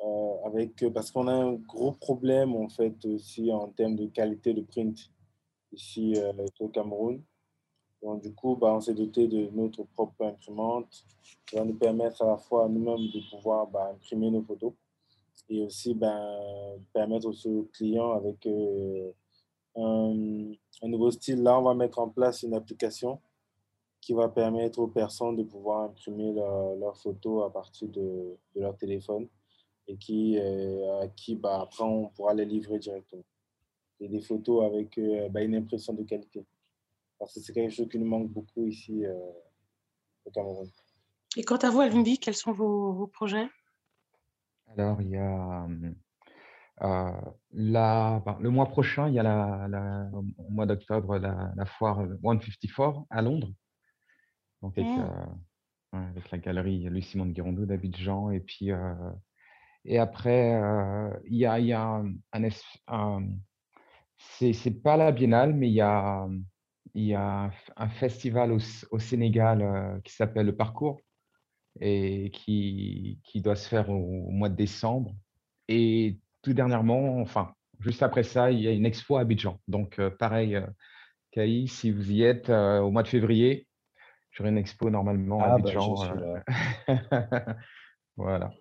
Euh, avec, parce qu'on a un gros problème en fait aussi en termes de qualité de print ici au Cameroun. Donc, du coup, bah, on s'est doté de notre propre imprimante qui va nous permettre à la fois nous-mêmes de pouvoir bah, imprimer nos photos et aussi bah, permettre aux clients avec euh, un, nouveau style. Là, on va mettre en place une application qui va permettre aux personnes de pouvoir imprimer leurs photos à partir de, de, leur téléphone et qui, euh, qui bah, après, on pourra les livrer directement. Et des photos avec euh, bah, une impression de qualité parce que c'est quelque chose qui nous manque beaucoup ici euh, au Cameroun. Et quant à vous, Alumbi, quels sont vos, projets? Alors, il y a euh, ben, le mois prochain, il y a la, au mois d'octobre la, foire 154 à Londres, donc avec, mmh. euh, avec la galerie Lucie Monguirondo d'Abidjan. Et puis, et après, il y a, il y a un, un c'est pas la biennale, mais il y a il y a un festival au, Sénégal euh, qui s'appelle Le Parcours et qui, qui doit se faire au, mois de décembre. Et tout dernièrement, enfin, juste après ça, il y a une expo à Abidjan. Donc, euh, pareil, euh, si vous y êtes euh, au mois de février, j'aurai une expo normalement à ah, bah, Abidjan. <laughs> voilà.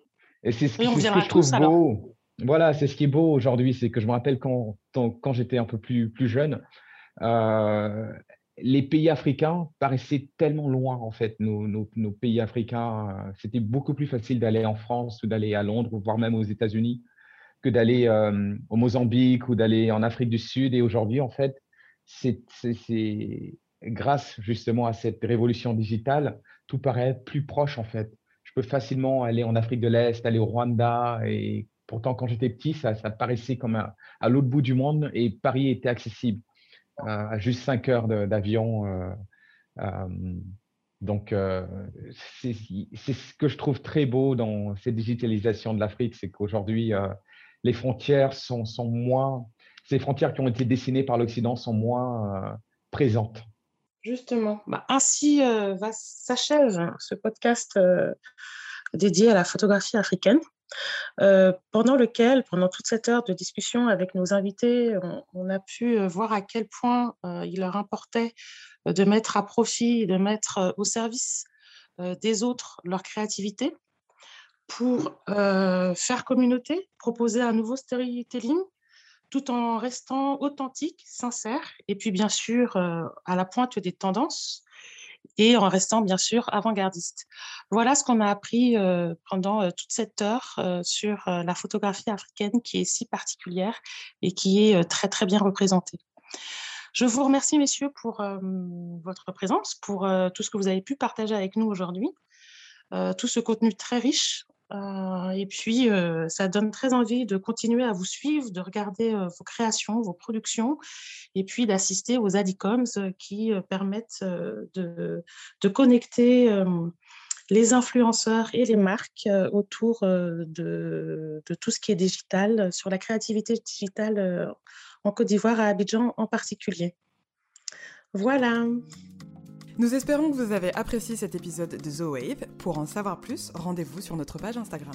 Et c'est ce, ce, que je trouve beau. Voilà, c'est ce qui est beau aujourd'hui, c'est que je me rappelle quand, quand j'étais un peu plus, plus jeune, euh, les pays africains paraissaient tellement loin, en fait, nos, pays africains. Euh, c'était beaucoup plus facile d'aller en France ou d'aller à Londres, voire même aux États-Unis, que d'aller euh, au Mozambique ou d'aller en Afrique du Sud. Et aujourd'hui, en fait, c'est grâce justement à cette révolution digitale, tout paraît plus proche, en fait. Je peux facilement aller en Afrique de l'Est, aller au Rwanda. Et pourtant, quand j'étais petit, ça paraissait comme à l'autre bout du monde et Paris était accessible à juste 5 heures d'avion. Euh, euh, donc, euh, c'est ce que je trouve très beau dans cette digitalisation de l'Afrique, c'est qu'aujourd'hui, les frontières sont, moins, ces frontières qui ont été dessinées par l'Occident sont moins présentes. Justement, bah, ainsi va s'achève ce podcast dédié à la photographie africaine. Euh, pendant lequel, pendant toute cette heure de discussion avec nos invités, on, a pu voir à quel point euh, il leur importait de mettre à profit, de mettre au service des autres leur créativité pour faire communauté, proposer un nouveau storytelling tout en restant authentique, sincère, et puis bien sûr à la pointe des tendances et en restant bien sûr avant-gardiste. Voilà ce qu'on a appris euh, pendant euh, toute cette heure euh, sur la photographie africaine qui est si particulière et qui est très très bien représentée. Je vous remercie messieurs pour votre présence, pour tout ce que vous avez pu partager avec nous aujourd'hui, tout ce contenu très riche Euh, et puis, euh, ça donne très envie de continuer à vous suivre, de regarder vos créations, vos productions, et puis d'assister aux ADICOMS qui permettent de, connecter les influenceurs et les marques autour de, tout ce qui est digital, sur la créativité digitale en Côte d'Ivoire, à Abidjan en particulier. Voilà. Nous espérons que vous avez apprécié cet épisode de The Wave. Pour en savoir plus, rendez-vous sur notre page Instagram.